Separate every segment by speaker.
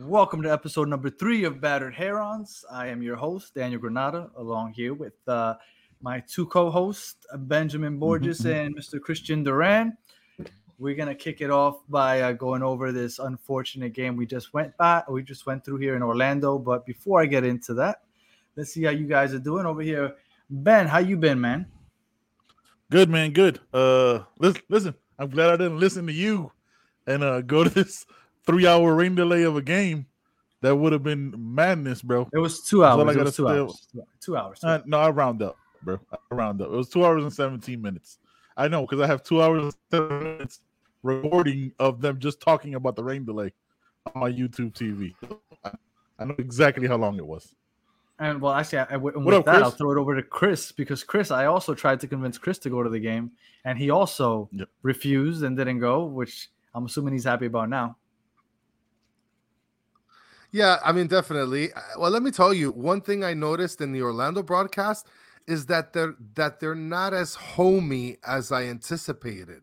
Speaker 1: Welcome to episode number three of Battered Herons. I am your host, Daniel Granada, along here with uh, my two co hosts, Benjamin Borges
Speaker 2: mhm.
Speaker 1: and Mr. Christian Duran. We're going to kick it off by uh, going over this unfortunate game we just went by, we just went through here in Orlando. But before I get into that, let's see how you guys are doing over here. Ben, how you been, man?
Speaker 2: Good man, good. Uh, listen, listen. I'm glad I didn't listen to you and uh go to this three hour rain delay of a game. That would have been madness, bro.
Speaker 1: It was two hours. was two hours. Two hours. two
Speaker 2: Uh, no, I round up, bro. I round up. It was two hours and 17 minutes. I know because I have two hours and seven minutes recording of them just talking about the rain delay on my YouTube TV. I, know exactly how long it was.
Speaker 1: And well, actually, I, I, with
Speaker 2: up,
Speaker 1: that, I'll throw it over to Chris because Chris, I also tried to convince Chris to go to the game, and he also
Speaker 2: Yep.
Speaker 1: refused and didn't go, which I'm assuming he's happy about now.
Speaker 3: Yeah, I mean, definitely. Uh, Well, let me tell you, one thing I noticed in the Orlando broadcast is that they're that they're not as homey as I anticipated.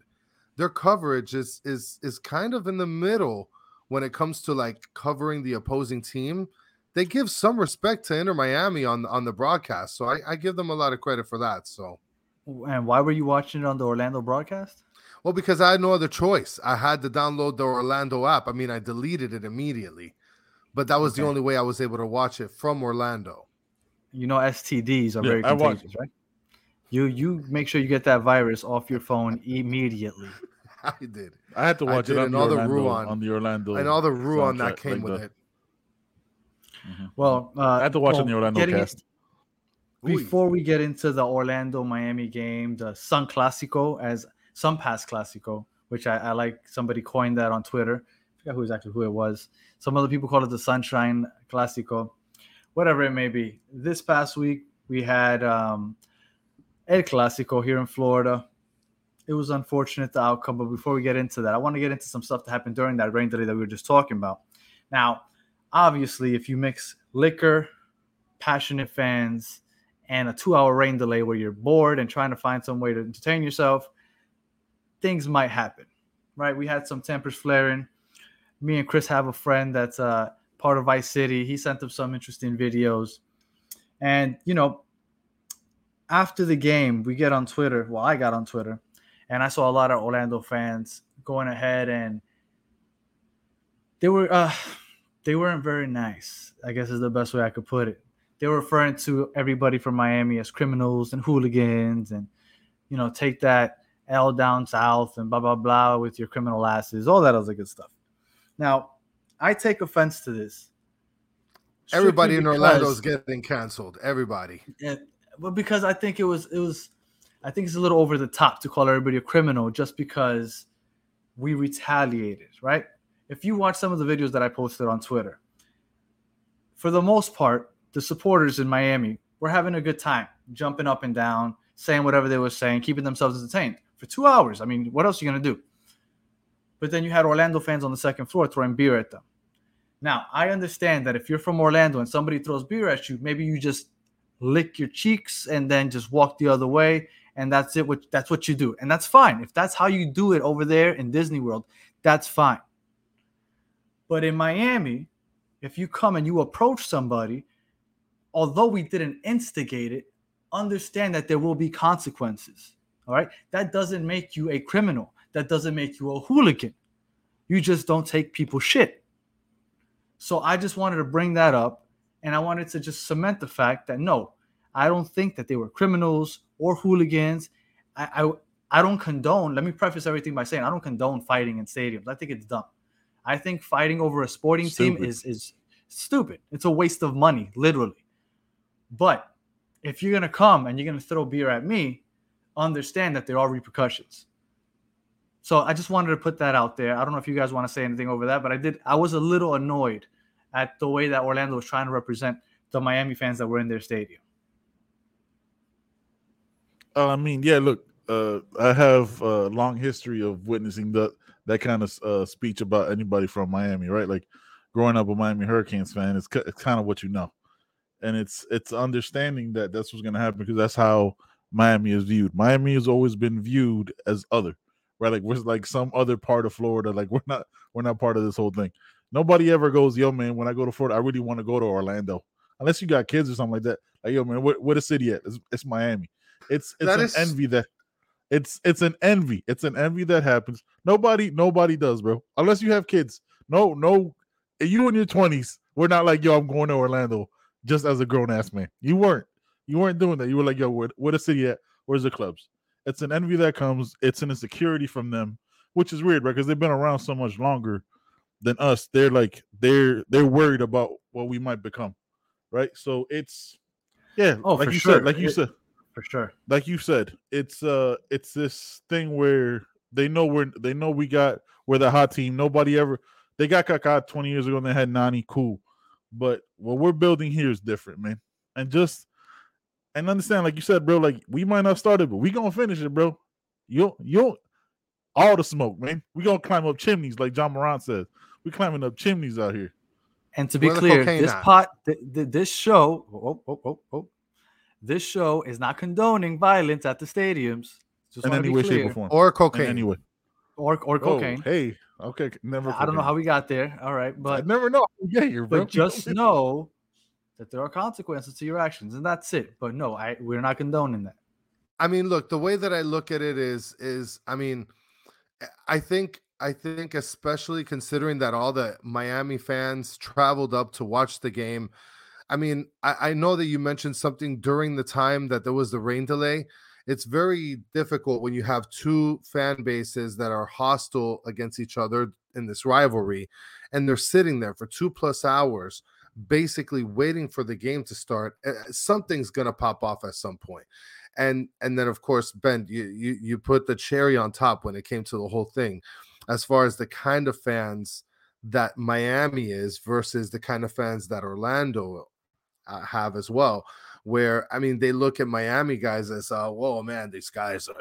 Speaker 3: Their coverage is is is kind of in the middle when it comes to like covering the opposing team. They give some respect to Inter Miami on on the broadcast, so I, I give them a lot of credit for that. So,
Speaker 1: And why were you watching it on the Orlando broadcast?
Speaker 3: well, because I had no other choice, I had to download the Orlando app. I mean, I deleted it immediately, but that was the only way I was able to watch it from Orlando.
Speaker 1: You know, STDs are
Speaker 2: Yeah,
Speaker 1: very
Speaker 2: I watched-
Speaker 1: contagious, right? You you make sure you get that virus off your phone immediately.
Speaker 3: I did.
Speaker 2: I had to watch it on
Speaker 3: and
Speaker 2: the,
Speaker 3: all the
Speaker 2: Orlando,
Speaker 3: Ruan-
Speaker 2: on the Orlando.
Speaker 3: and all the Ruan that came
Speaker 2: like
Speaker 3: with
Speaker 2: the-
Speaker 3: it.
Speaker 2: Mhm.
Speaker 1: Well, uh,
Speaker 2: I had to watch it
Speaker 1: well,
Speaker 2: on the Orlando
Speaker 1: getting
Speaker 2: cast.
Speaker 3: Ooh.
Speaker 1: Before we get into the Orlando Miami game, the Sun Classico, as some past Classico, which I, I like somebody coined that on Twitter. Forgot who exactly who it was. Some other people call it the Sunshine Classico, whatever it may be. This past week we had um, El Clasico here in Florida. It was unfortunate the outcome, but before we get into that, I want to get into some stuff that happened during that rain delay that we were just talking about. Now, obviously, if you mix liquor, passionate fans, and a two hour rain delay where you're bored and trying to find some way to entertain yourself, things might happen, right? We had some tempers flaring. Me and Chris have a friend that's uh, part of Vice City. He sent us some interesting videos. And, you know, after the game, we get on Twitter. Well, I got on Twitter and I saw a lot of Orlando fans going ahead and they were uh they weren't very nice, I guess is the best way I could put it they were referring to everybody from Miami as criminals and hooligans and you know take that L down south and blah blah blah with your criminal asses all that other good stuff. Now, I take offense to this.
Speaker 3: Everybody in Orlando is getting canceled. Everybody.
Speaker 1: yeah, well, because I think it was it was I think it's a little over the top to call everybody a criminal just because we retaliated, right? If you watch some of the videos that I posted on Twitter, for the most part, the supporters in Miami were having a good time, jumping up and down, saying whatever they were saying, keeping themselves entertained for two hours. I mean, what else are you gonna do? But then you had Orlando fans on the second floor throwing beer at them. Now, I understand that if you're from Orlando and somebody throws beer at you, maybe you just lick your cheeks and then just walk the other way and that's it what that's what you do. And that's fine. If that's how you do it over there in disney world that's fine. But in miami if you come and you approach somebody although we didn't instigate it understand that there will be consequences all right? That doesn't make you a criminal that doesn't make you a hooligan you just don't take people shit so i just wanted to bring that up and I wanted to just cement the fact that no, I don't think that they were criminals or hooligans. I, I I don't condone. Let me preface everything by saying I don't condone fighting in stadiums. I think it's dumb. I think fighting over a sporting team is is stupid. It's a waste of money, literally. But if you're gonna come and you're gonna throw beer at me, understand that there are repercussions. So I just wanted to put that out there. I don't know if you guys want to say anything over that, but I did. I was a little annoyed at the way that Orlando was trying to represent the Miami fans that were in their stadium.
Speaker 2: Uh, I mean, yeah. Look, uh, I have a long history of witnessing that that kind of uh, speech about anybody from Miami, right? Like growing up a Miami Hurricanes fan, it's, ki- it's kind of what you know, and it's it's understanding that that's what's going to happen because that's how Miami is viewed. Miami has always been viewed as other, right? Like we're like some other part of Florida. Like we're not we're not part of this whole thing. Nobody ever goes, yo, man, when I go to Florida, I really want to go to Orlando. Unless you got kids or something like that. Like, yo, man, where, where the city at? It's, it's Miami. It's it's
Speaker 3: That
Speaker 2: an
Speaker 3: is-
Speaker 2: envy that it's it's an envy. It's an envy that happens. Nobody, nobody does, bro. Unless you have kids. No, no, you in your twenties, we're not like, yo, I'm going to Orlando just as a grown ass man. You weren't. You weren't doing that. You were like, yo, where, where the city at? Where's the clubs? It's an envy that comes. It's an insecurity from them, which is weird, right? Because they've been around so much longer than us. They're like they're they're worried about what we might become, right? So it's yeah,
Speaker 1: Oh,
Speaker 2: like you
Speaker 1: sure.
Speaker 2: said, like you
Speaker 1: It-
Speaker 2: said,
Speaker 1: for sure.
Speaker 2: like you said, it's uh it's this thing where they know we're they know we got we're the hot team. Nobody ever they got Kaká 20 years ago and they had Nani, cool. But what we're building here is different, man. And just and understand, like you said, bro, like we might not start it, but we gonna finish it, bro. You you all the smoke, man. We gonna climb up chimneys, like John Moran says. We climbing up chimneys out here.
Speaker 1: And to be
Speaker 3: Where
Speaker 1: clear, this
Speaker 3: at?
Speaker 1: pot, th- th- this show, oh, oh, oh, oh, this show is not condoning violence at the stadiums. Just
Speaker 2: in any
Speaker 1: be
Speaker 2: way, shape, or form.
Speaker 3: or
Speaker 2: in
Speaker 3: cocaine.
Speaker 2: any way.
Speaker 1: or or
Speaker 2: Oh,
Speaker 1: cocaine.
Speaker 2: hey, okay, never.
Speaker 1: I don't know how we got there. All right,
Speaker 2: I
Speaker 1: but
Speaker 2: never know. how we get here,
Speaker 1: but just know that there are consequences to your actions, and that's it. But no, I we're not condoning that.
Speaker 3: I mean, look, the way that I look at it is is I mean, I think I think especially considering that all the Miami fans traveled up to watch the game. I mean, I, I know that you mentioned something during the time that there was the rain delay. It's very difficult when you have two fan bases that are hostile against each other in this rivalry, and they're sitting there for two plus hours, basically waiting for the game to start. Something's gonna pop off at some point and and then of course ben you, you you put the cherry on top when it came to the whole thing as far as the kind of fans that miami is versus the kind of fans that orlando uh, have as well where i mean they look at miami guys as uh whoa man these guys are,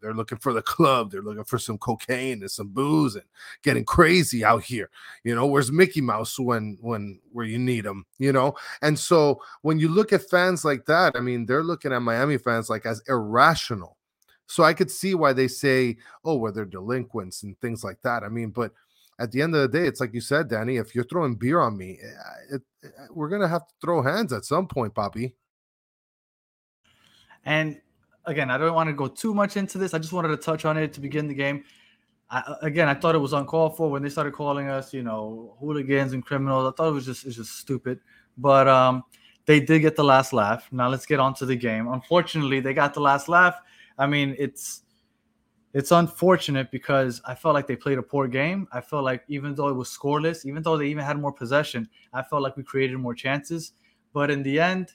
Speaker 3: they're looking for the club they're looking for some cocaine and some booze and getting crazy out here you know where's mickey mouse when when where you need him you know and so when you look at fans like that, I mean, they're looking at Miami fans like as irrational. So I could see why they say, oh, well, they're delinquents and things like that. I mean, but at the end of the day, it's like you said, Danny, if you're throwing beer on me, eh, it, it, we're going to have to throw hands at some point, Bobby.
Speaker 1: And again, I don't want to go too much into this. I just wanted to touch on it to begin the game. I, again, I thought it was uncalled for when they started calling us, you know, hooligans and criminals. I thought it was just it's just stupid. But um, they did get the last laugh. Now let's get on to the game. Unfortunately, they got the last laugh. I mean, it's it's unfortunate because I felt like they played a poor game. I felt like even though it was scoreless, even though they even had more possession, I felt like we created more chances. But in the end,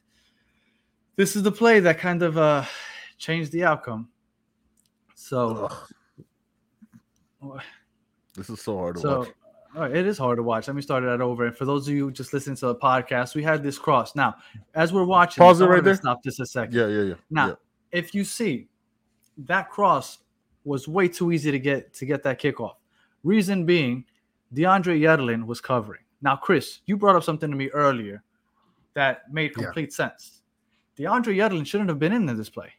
Speaker 1: this is the play that kind of uh, changed the outcome. So,
Speaker 2: This is so hard to
Speaker 1: so
Speaker 2: watch.
Speaker 1: all right, it is hard to watch. Let me start that over. And for those of you just listening to the podcast, we had this cross. Now, as we're watching,
Speaker 2: Pause it right there.
Speaker 1: Stop just a second.
Speaker 2: Yeah, yeah, yeah.
Speaker 1: Now,
Speaker 2: yeah.
Speaker 1: if you see that cross was way too easy to get to get that kickoff. Reason being, DeAndre Yedlin was covering. Now, Chris, you brought up something to me earlier that made
Speaker 3: Yeah.
Speaker 1: complete sense. DeAndre Yedlin shouldn't have been in this play.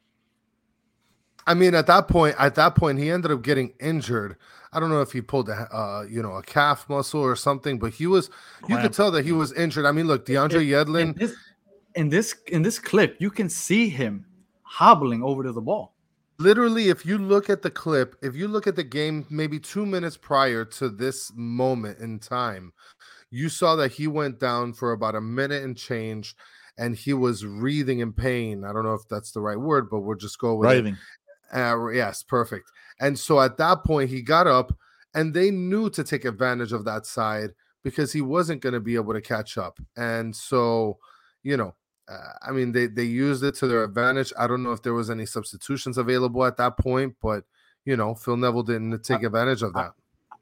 Speaker 3: I mean, at that point, at that point, he ended up getting injured. I don't know if he pulled a, uh, you know, a calf muscle or something, but he was. You could tell that he was injured. I mean, look, DeAndre
Speaker 1: In
Speaker 3: Yedlin.
Speaker 1: this, in this in this clip, you can see him hobbling over to the ball.
Speaker 3: Literally if you look at the clip if you look at the game maybe two minutes prior to this moment in time you saw that he went down for about a minute and change and he was wreathing in pain i don't know if that's the right word but we'll just go with it.
Speaker 2: Writhing.
Speaker 3: Uh, yes, perfect. And so at that point, he got up, and they knew to take advantage of that side because he wasn't going to be able to catch up. And so, you know, uh, I mean, they they used it to their advantage. I don't know if there was any substitutions available at that point, but you know, Phil Neville didn't take advantage of
Speaker 1: I-
Speaker 3: that.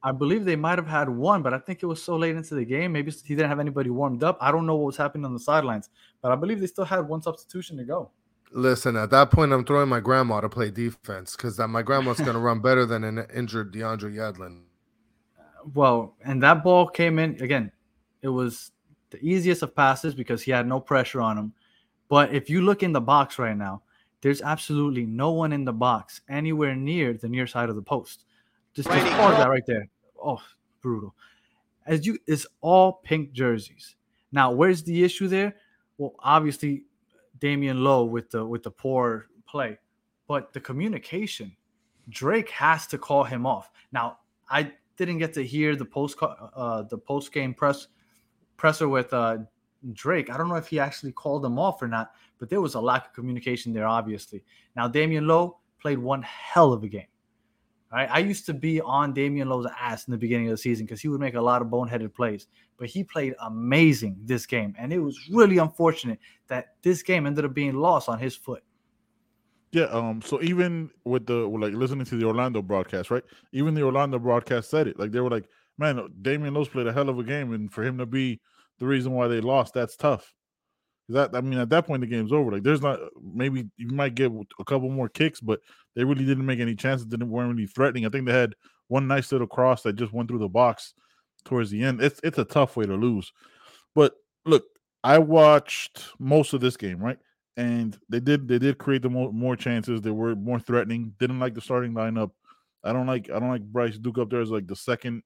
Speaker 1: I believe they might have had one, but I think it was so late into the game. Maybe he didn't have anybody warmed up. I don't know what was happening on the sidelines, but I believe they still had one substitution to go.
Speaker 3: Listen, at that point, I'm throwing my grandma to play defense because my grandma's going to run better than an injured DeAndre Yedlin.
Speaker 1: Well, and that ball came in again. It was the easiest of passes because he had no pressure on him. But if you look in the box right now, there's absolutely no one in the box anywhere near the near side of the post. Just, just pause that right there. Oh, brutal. as you it's all pink jerseys. Now, where's the issue there? Well, obviously, Damion Lowe with the with the poor play, but the communication. Drake has to call him off. Now, I didn't get to hear the post uh, the post game press presser with uh, Drake. I don't know if he actually called them off or not, but there was a lack of communication there. Obviously, now Damion Lowe played one hell of a game. Right? I used to be on Damion Lowe's ass in the beginning of the season because he would make a lot of boneheaded plays, but he played amazing this game, and it was really unfortunate that this game ended up being lost on his foot.
Speaker 2: Yeah, um, so even with the like listening to the Orlando broadcast, right? Even the Orlando broadcast said it. Like they were like, "Man, Damion Lowe played a hell of a game, and for him to be the reason why they lost, that's tough." That I mean, at that point, the game's over. Like, there's not maybe you might get a couple more kicks, but they really didn't make any chances. Didn't weren't really threatening. I think they had one nice little cross that just went through the box towards the end. It's it's a tough way to lose. But look, I watched most of this game, right? And they did they did create the more, more chances. They were more threatening. Didn't like the starting lineup. I don't like I don't like Bryce Duke up there as like the second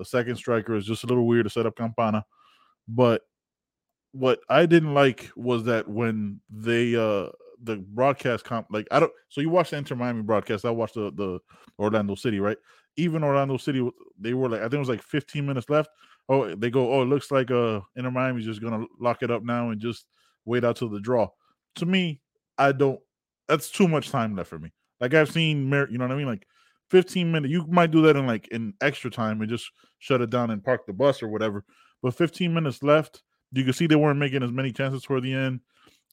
Speaker 2: the second striker is just a little weird to set up Campana. But what I didn't like was that when they uh the broadcast comp like I don't so you watch the Inter Miami broadcast, I watched the the Orlando City, right? Even Orlando City, they were like I think it was like 15 minutes left. Oh, they go, oh, it looks like uh Inter Miami's just gonna lock it up now and just wait out till the draw. To me, I don't. That's too much time left for me. Like I've seen, you know what I mean? Like 15 minutes, you might do that in like in extra time and just shut it down and park the bus or whatever. But 15 minutes left you can see they weren't making as many chances toward the end.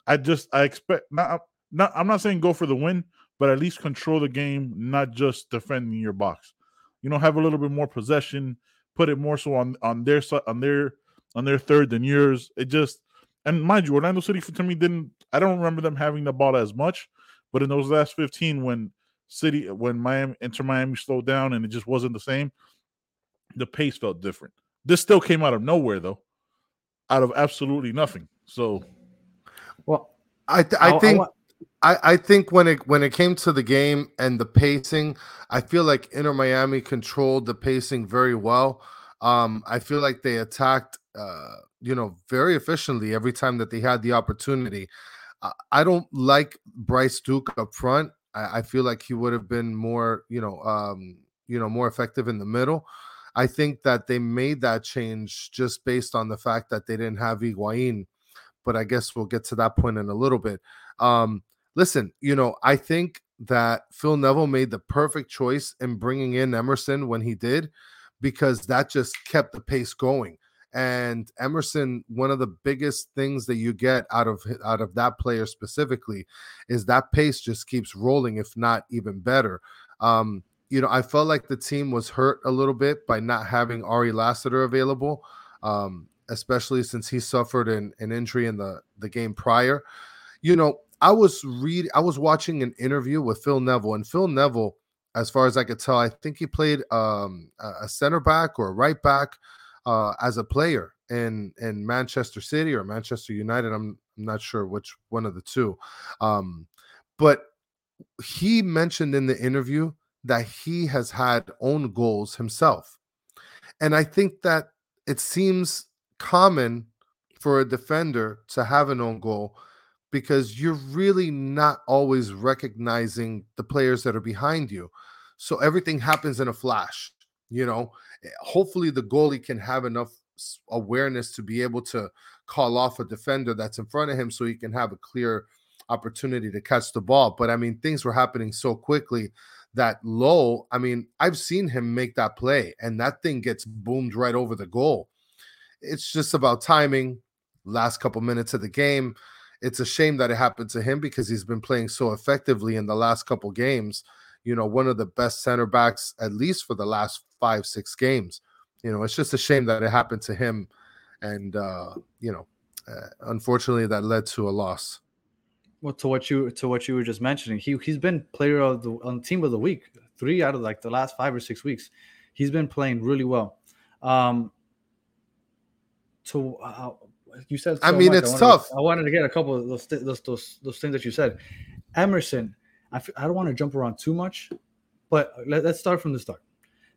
Speaker 2: I just I expect not not I'm not saying go for the win, but at least control the game, not just defending your box. You know, have a little bit more possession, put it more so on on their side on their on their third than yours. It just and mind you, Orlando City to me didn't. I don't remember them having the ball as much, but in those last 15, when City when Miami Inter Miami slowed down and it just wasn't the same, the pace felt different. This still came out of nowhere though out of absolutely nothing. So,
Speaker 3: well, I th- I, I think. I, I think when it when it came to the game and the pacing, I feel like Inter Miami controlled the pacing very well. Um, I feel like they attacked, uh, you know, very efficiently every time that they had the opportunity. Uh, I don't like Bryce Duke up front. I, I feel like he would have been more, you know, um, you know, more effective in the middle. I think that they made that change just based on the fact that they didn't have Higuain. But I guess we'll get to that point in a little bit. Um, listen, you know, I think that Phil Neville made the perfect choice in bringing in Emerson when he did, because that just kept the pace going. And Emerson, one of the biggest things that you get out of out of that player specifically, is that pace just keeps rolling, if not even better. Um, you know, I felt like the team was hurt a little bit by not having Ari Lassiter available, um, especially since he suffered an, an injury in the, the game prior. You know, I was read I was watching an interview with Phil Neville, and Phil Neville, as far as I could tell, I think he played um, a center back or a right back uh, as a player in in Manchester City or Manchester United. I'm, I'm not sure which one of the two. Um, but he mentioned in the interview that he has had own goals himself. And I think that it seems common for a defender to have an own goal because you're really not always recognizing the players that are behind you. So everything happens in a flash, you know. Eh, hopefully the goalie can have enough awareness to be able to call off a defender that's in front of him so he can have a clear opportunity to catch the ball. But I mean, things were happening so quickly that Lowe, I mean, I've seen him make that play and that thing gets boomed right over the goal. It's just about timing, last couple minutes of the game. It's a shame that it happened to him because he's been playing so effectively in the last couple games. You know, one of the best center backs, at least for the last five, six games. You know, it's just a shame that it happened to him. And, uh, you know, uh, unfortunately, that led to a loss
Speaker 1: well to what you to what you were just mentioning he he's been player of the on team of the week three out of like the last five or six weeks he's been playing really well um to uh, you said
Speaker 3: so i mean much. it's I tough
Speaker 1: to, i wanted to get a couple of those, those those those things that you said emerson I f- I don't want to jump around too much but let, let's start from the start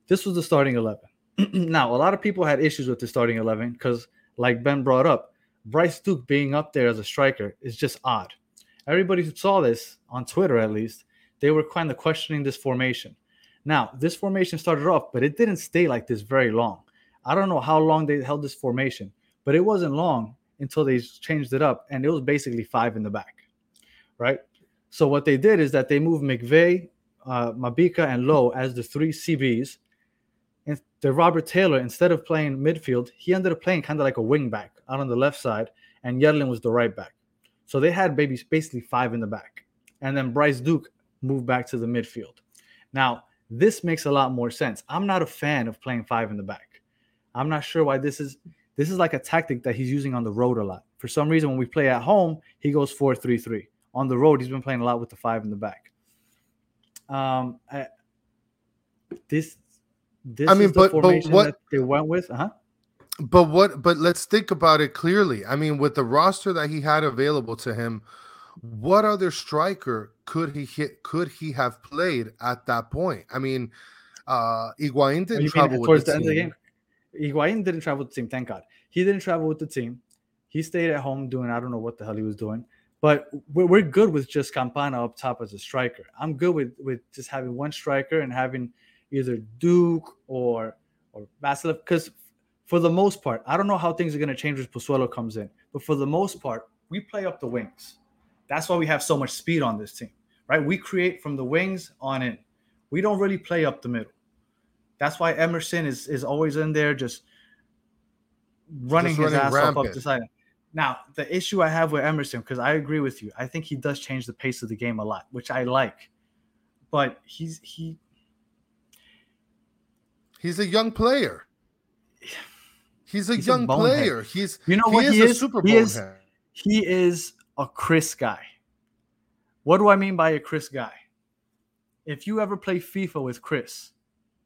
Speaker 1: this was the starting 11 now, a lot of people had issues with the starting 11 because, like Ben brought up, Bryce Duke being up there as a striker is just odd. Everybody who saw this on Twitter, at least, they were kind of questioning this formation. Now, this formation started off, but it didn't stay like this very long. I don't know how long they held this formation, but it wasn't long until they changed it up, and it was basically five in the back, right? So what they did is that they moved McVey, uh, Mabika, and Lowe as the three CBs. And the Robert Taylor, instead of playing midfield, he ended up playing kind of like a wing back out on the left side, and Yedlin was the right back. So they had babies basically five in the back, and then Bryce Duke moved back to the midfield. Now this makes a lot more sense. I'm not a fan of playing five in the back. I'm not sure why this is. This is like a tactic that he's using on the road a lot. For some reason, when we play at home, he goes four three three. On the road, he's been playing a lot with the five in the back. Um, I, this, this
Speaker 3: I mean,
Speaker 1: is the
Speaker 3: but- but what-
Speaker 1: that they went with. Uh-huh.
Speaker 3: But what? But let's think about it clearly. I mean, with the roster that he had available to him, what other striker could he hit? Could he have played at that point? I mean, uh Higuain
Speaker 1: Oh,
Speaker 3: didn't
Speaker 1: mean
Speaker 3: travel
Speaker 1: towards
Speaker 3: with the,
Speaker 1: the end of the
Speaker 3: team.
Speaker 1: game? Higuain didn't travel with the team. Thank God. He didn't travel with the team. He stayed at home doing I don't know what the hell he was doing. But we're, we're good with just Campana up top as a striker. I'm good with with just having one striker and having either Duke or or Vassilev because for the most part, I don't know how things are going to change if Pozuelo comes in, but for the most part, we play up the wings. That's why we have so much speed on this team, right? We create from the wings on in. We don't really play up the middle. That's why Emerson is is always in there just running
Speaker 3: Just
Speaker 1: his
Speaker 3: running
Speaker 1: ass off up
Speaker 3: rampant.
Speaker 1: the side. Now, the issue I have with Emerson, because I agree with you, I think he does change the pace of the game a lot, which I like. But he's he
Speaker 3: He's a young player. He's a
Speaker 1: He's
Speaker 3: young
Speaker 1: bonehead.
Speaker 3: player. He's
Speaker 1: You know
Speaker 3: he
Speaker 1: what
Speaker 3: is
Speaker 1: he
Speaker 3: a
Speaker 1: is?
Speaker 3: super
Speaker 1: He is- he is a Chris guy. What do I mean by a Chris guy? If you ever play FIFA with Chris,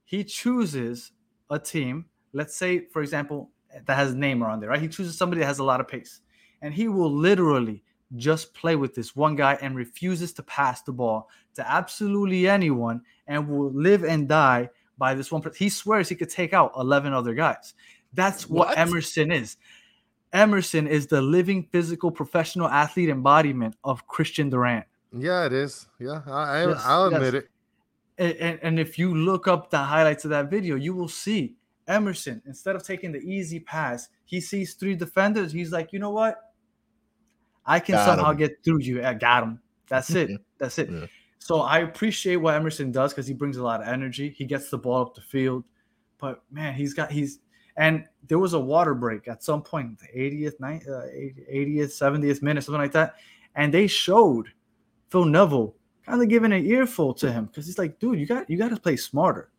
Speaker 1: he chooses a team, let's say, for example, that has Neymar on there, right? He chooses somebody that has a lot of pace. And he will literally just play with this one guy and refuses to pass the ball to absolutely anyone and will live and die by this one. He swears he could take out 11 other guys. That's what,
Speaker 2: What?
Speaker 1: Emerson is. Emerson is the living physical professional athlete embodiment of Christian Duran.
Speaker 3: Yeah, it is. Yeah, I, I
Speaker 1: Yes,
Speaker 3: I'll
Speaker 1: yes.
Speaker 3: admit it.
Speaker 1: And, and, and if you look up the highlights of that video, you will see Emerson, instead of taking the easy pass, he sees three defenders. He's like, you know what? I can
Speaker 2: Got
Speaker 1: somehow
Speaker 2: him.
Speaker 1: get through you. I got him. That's it. That's it.
Speaker 2: Yeah.
Speaker 1: So I appreciate what Emerson does because he brings a lot of energy. He gets the ball up the field. But man, he's got he's and there was a water break at some point, the 80th, night, uh, 80th, 70th minute, something like that. And they showed Phil Neville kind of giving an earful to him because he's like, dude, you got you got to play smarter,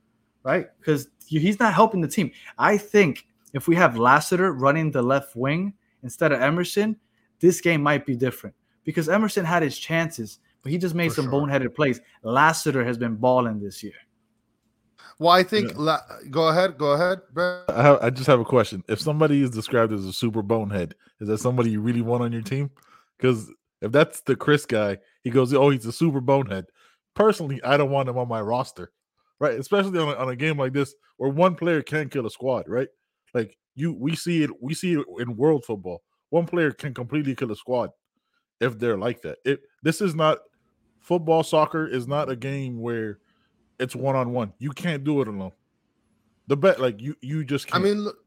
Speaker 1: right? Because he's not helping the team. I think if we have Lassiter running the left wing instead of Emerson, this game might be different because Emerson had his chances, but he just made
Speaker 3: For
Speaker 1: some
Speaker 3: sure.
Speaker 1: boneheaded plays. Lassiter has been balling this year.
Speaker 3: Well, I think.
Speaker 2: Yeah.
Speaker 3: La- go ahead. Go ahead, Brad.
Speaker 2: I, have, I just have a question. If somebody is described as a super bonehead, is that somebody you really want on your team? Because if that's the Chris guy, he goes, "Oh, he's a super bonehead." Personally, I don't want him on my roster, right? Especially on a, on a game like this where one player can kill a squad, right? Like you, we see it. We see it in world football. One player can completely kill a squad if they're like that. It this is not football. Soccer is not a game where it's one on one. You can't do it alone. The bet, like you, you just
Speaker 3: I
Speaker 2: can't.
Speaker 3: I mean, look,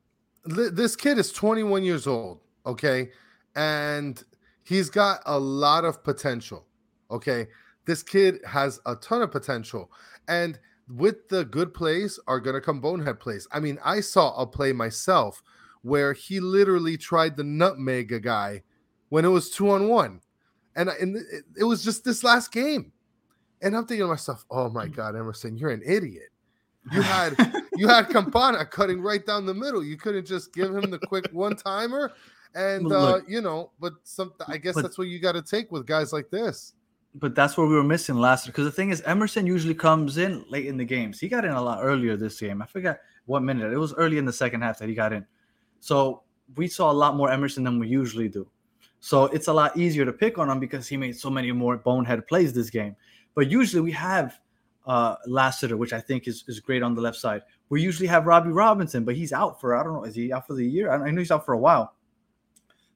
Speaker 3: this kid is 21 years old, okay, and he's got a lot of potential. Okay, this kid has a ton of potential, and with the good plays are gonna come bonehead plays. I mean, I saw a play myself where he literally tried the nutmeg a guy when it was two on one, and, I- and it, it was just this last game, and I'm thinking to myself, "Oh my God, Emerson, you're an idiot." You had you had Campana cutting right down the middle. You couldn't just give him the quick one timer, and uh, you know. But some, I guess
Speaker 1: But-
Speaker 3: that's what you got to take with guys like this.
Speaker 1: But that's where we were missing last. Because the thing is, Emerson usually comes in late in the games. He got in a lot earlier this game. I forgot what minute. It was early in the second half that he got in. So we saw a lot more Emerson than we usually do. So it's a lot easier to pick on him because he made so many more bonehead plays this game. But usually we have uh, Lassiter, which I think is, is great on the left side. We usually have Robbie Robinson, but he's out for I don't know. Is he out for the year? I know he's out for a while.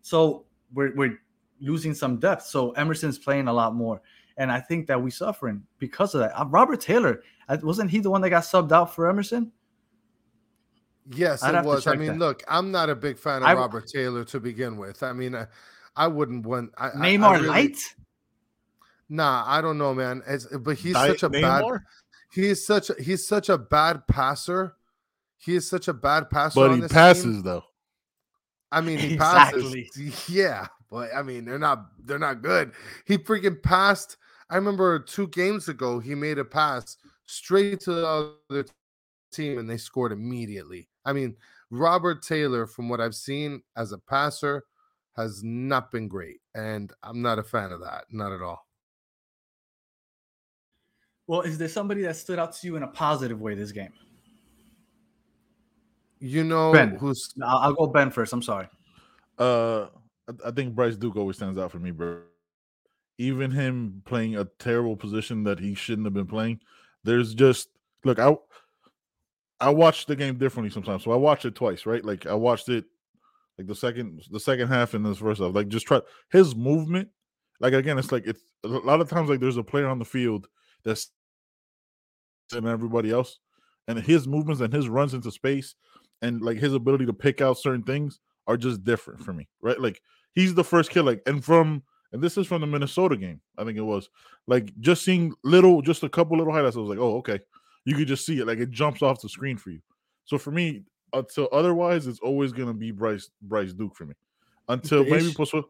Speaker 1: So we're we're losing some depth. So Emerson's playing a lot more, and I think that we're suffering because of that. Uh, Robert Taylor wasn't he the one that got subbed out for Emerson?
Speaker 3: Yes, I'd it was. I mean, that. look, I'm not a big fan of I, Robert Taylor to begin with. I mean, I, I wouldn't want I,
Speaker 1: Neymar I, really, Light.
Speaker 3: Nah, I don't know, man. It's, but he's such a Neymar? bad. He's such a he's such a bad passer. He is such a bad passer.
Speaker 2: But he passes team. though.
Speaker 3: I mean, he exactly. passes. Yeah, but I mean, they're not they're not good. He freaking passed. I remember two games ago, he made a pass straight to the other team, and they scored immediately. I mean, Robert Taylor, from what I've seen as a passer, has not been great, and I'm not a fan of that. Not at all.
Speaker 1: Well, is there somebody that stood out to you in a positive way this game?
Speaker 3: You know,
Speaker 1: Ben.
Speaker 3: who's?
Speaker 1: I'll, I'll go Ben first. I'm sorry.
Speaker 2: Uh, I think Bryce Duke always stands out for me, bro. Even him playing a terrible position that he shouldn't have been playing. There's just look, I I watch the game differently sometimes. So I watched it twice, right? Like I watched it like the second the second half and this first half. Like just try his movement. Like again, it's like it's a lot of times like there's a player on the field that's and everybody else, and his movements and his runs into space and like his ability to pick out certain things are just different for me, right? Like he's the first kid, like, and from and this is from the Minnesota game, I think it was like just seeing little, just a couple little highlights. I was like, oh, okay, you could just see it, like it jumps off the screen for you. So for me, until otherwise, it's always gonna be Bryce Bryce Duke for me. Until maybe Pozuelos,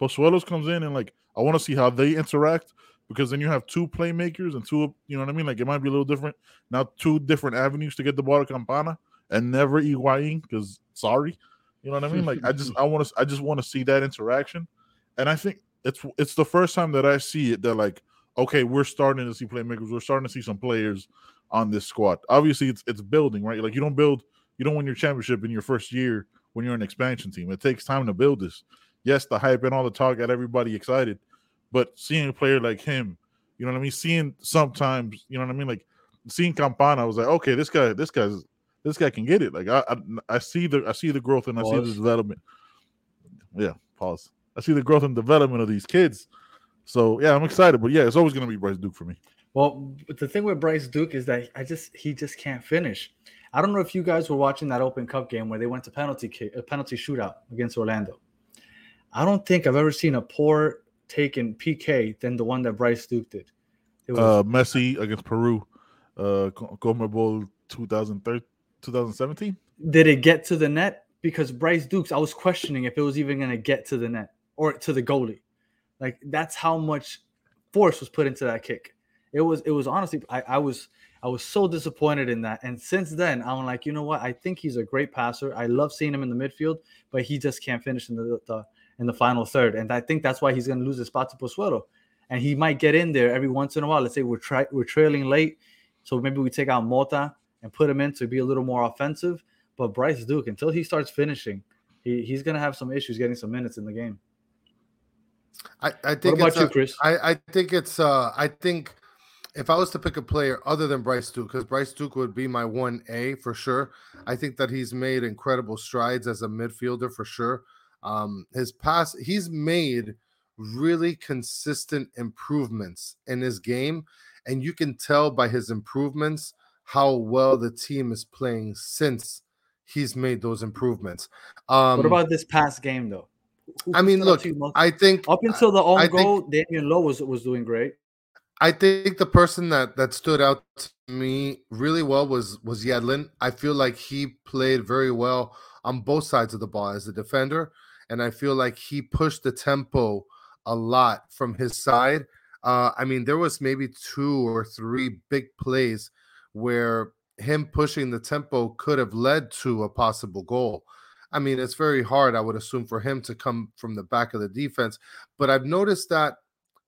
Speaker 2: Pozuelos comes in and like I want to see how they interact because then you have two playmakers and two, you know what I mean? Like it might be a little different. Now two different avenues to get the ball to Campana and never Higuain because sorry. You know what I mean? Like I just I want to I just want to see that interaction. And I think it's it's the first time that I see it that like, okay, we're starting to see playmakers, we're starting to see some players on this squad. Obviously it's it's building, right? Like you don't build you don't win your championship in your first year when you're an expansion team. It takes time to build this. Yes, the hype and all the talk got everybody excited, but seeing a player like him, you know what I mean? Seeing sometimes, you know what I mean? Like seeing Campana, I was like, okay, this guy, this guy's this guy can get it. Like I, I, I see the I see the growth and I see the development. Yeah, pause. I see the growth and development of these kids. So yeah, I'm excited. But yeah, it's always gonna be Bryce Duke for me.
Speaker 1: Well, the thing with Bryce Duke is that I just he just can't finish. I don't know if you guys were watching that Open Cup game where they went to penalty kick, a penalty shootout against Orlando. I don't think I've ever seen a poor taken PK than the one that Bryce Duke did.
Speaker 2: It was, uh, Messi against Peru, uh, CONMEBOL 2013. 2017?
Speaker 1: Did it get to the net? Because Bryce Dukes, I was questioning if it was even going to get to the net or to the goalie. Like that's how much force was put into that kick. It was it was honestly I, I was I was so disappointed in that. And since then, I'm like, you know what? I think he's a great passer. I love seeing him in the midfield, but he just can't finish in the, the in the final third. And I think that's why he's going to lose his spot to Pozuelo. And he might get in there every once in a while. Let's say we're tra- we're trailing late, so maybe we take out Mota and put him in to be a little more offensive. But Bryce Duke, until he starts finishing, he, he's going to have some issues getting some minutes in the game.
Speaker 3: I, I think.
Speaker 1: What about you, Chris?
Speaker 3: I, I think it's. Uh, I think if I was to pick a player other than Bryce Duke, because Bryce Duke would be my one A for sure. I think that he's made incredible strides as a midfielder for sure. Um, his pass, he's made really consistent improvements in his game, and you can tell by his improvements how well the team is playing since he's made those improvements.
Speaker 1: Um, what about this past game though?
Speaker 3: Who I mean, look, I think
Speaker 1: up until the own I goal, think, Damion Lowe was was doing great.
Speaker 3: I think the person that that stood out to me really well was was Yedlin. I feel like he played very well on both sides of the ball as a defender, and I feel like he pushed the tempo a lot from his side. Uh, I mean, there was maybe two or three big plays where him pushing the tempo could have led to a possible goal. I mean, it's very hard, I would assume, for him to come from the back of the defense. But I've noticed that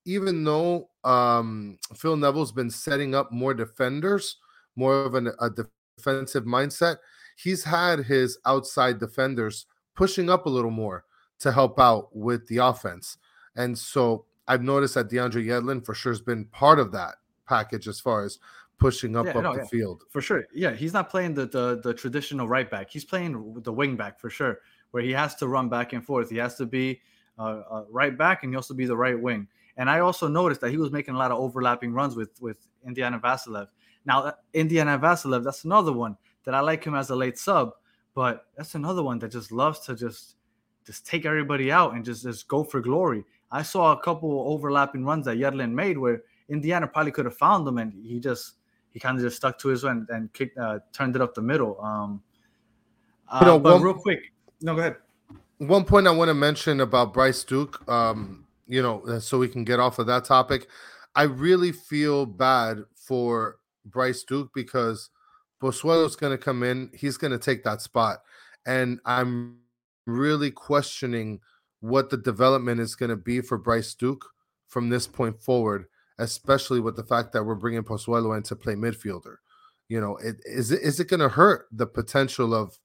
Speaker 3: even though um, Phil Neville's been setting up more defenders, more of an, a defensive mindset, he's had his outside defenders pushing up a little more to help out with the offense. And so I've noticed that DeAndre Yedlin for sure has been part of that package as far as pushing up
Speaker 1: Yeah,
Speaker 3: up
Speaker 1: no,
Speaker 3: the
Speaker 1: yeah.
Speaker 3: field.
Speaker 1: for sure. Yeah, he's not playing the, the the traditional right back. He's playing the wing back for sure, where he has to run back and forth. He has to be uh, uh, right back and he also be the right wing. And I also noticed that he was making a lot of overlapping runs with with Indiana Vassilev. Now, uh, Indiana Vassilev, that's another one that I like him as a late sub, but that's another one that just loves to just just take everybody out and just just go for glory. I saw a couple overlapping runs that Yedlin made where Indiana probably could have found them, and he just he kind of just stuck to his end and kicked, uh, turned it up the middle. Um, uh,
Speaker 3: You know,
Speaker 1: but
Speaker 3: one-
Speaker 1: real quick, no, go ahead.
Speaker 3: One point I want to mention about Bryce Duke, um, you know, uh, so we can get off of that topic. I really feel bad for Bryce Duke because Pozuelo's going to come in. He's going to take that spot. And I'm really questioning what the development is going to be for Bryce Duke from this point forward, especially with the fact that we're bringing Pozuelo in to play midfielder. You know, it, is it is it going to hurt the potential of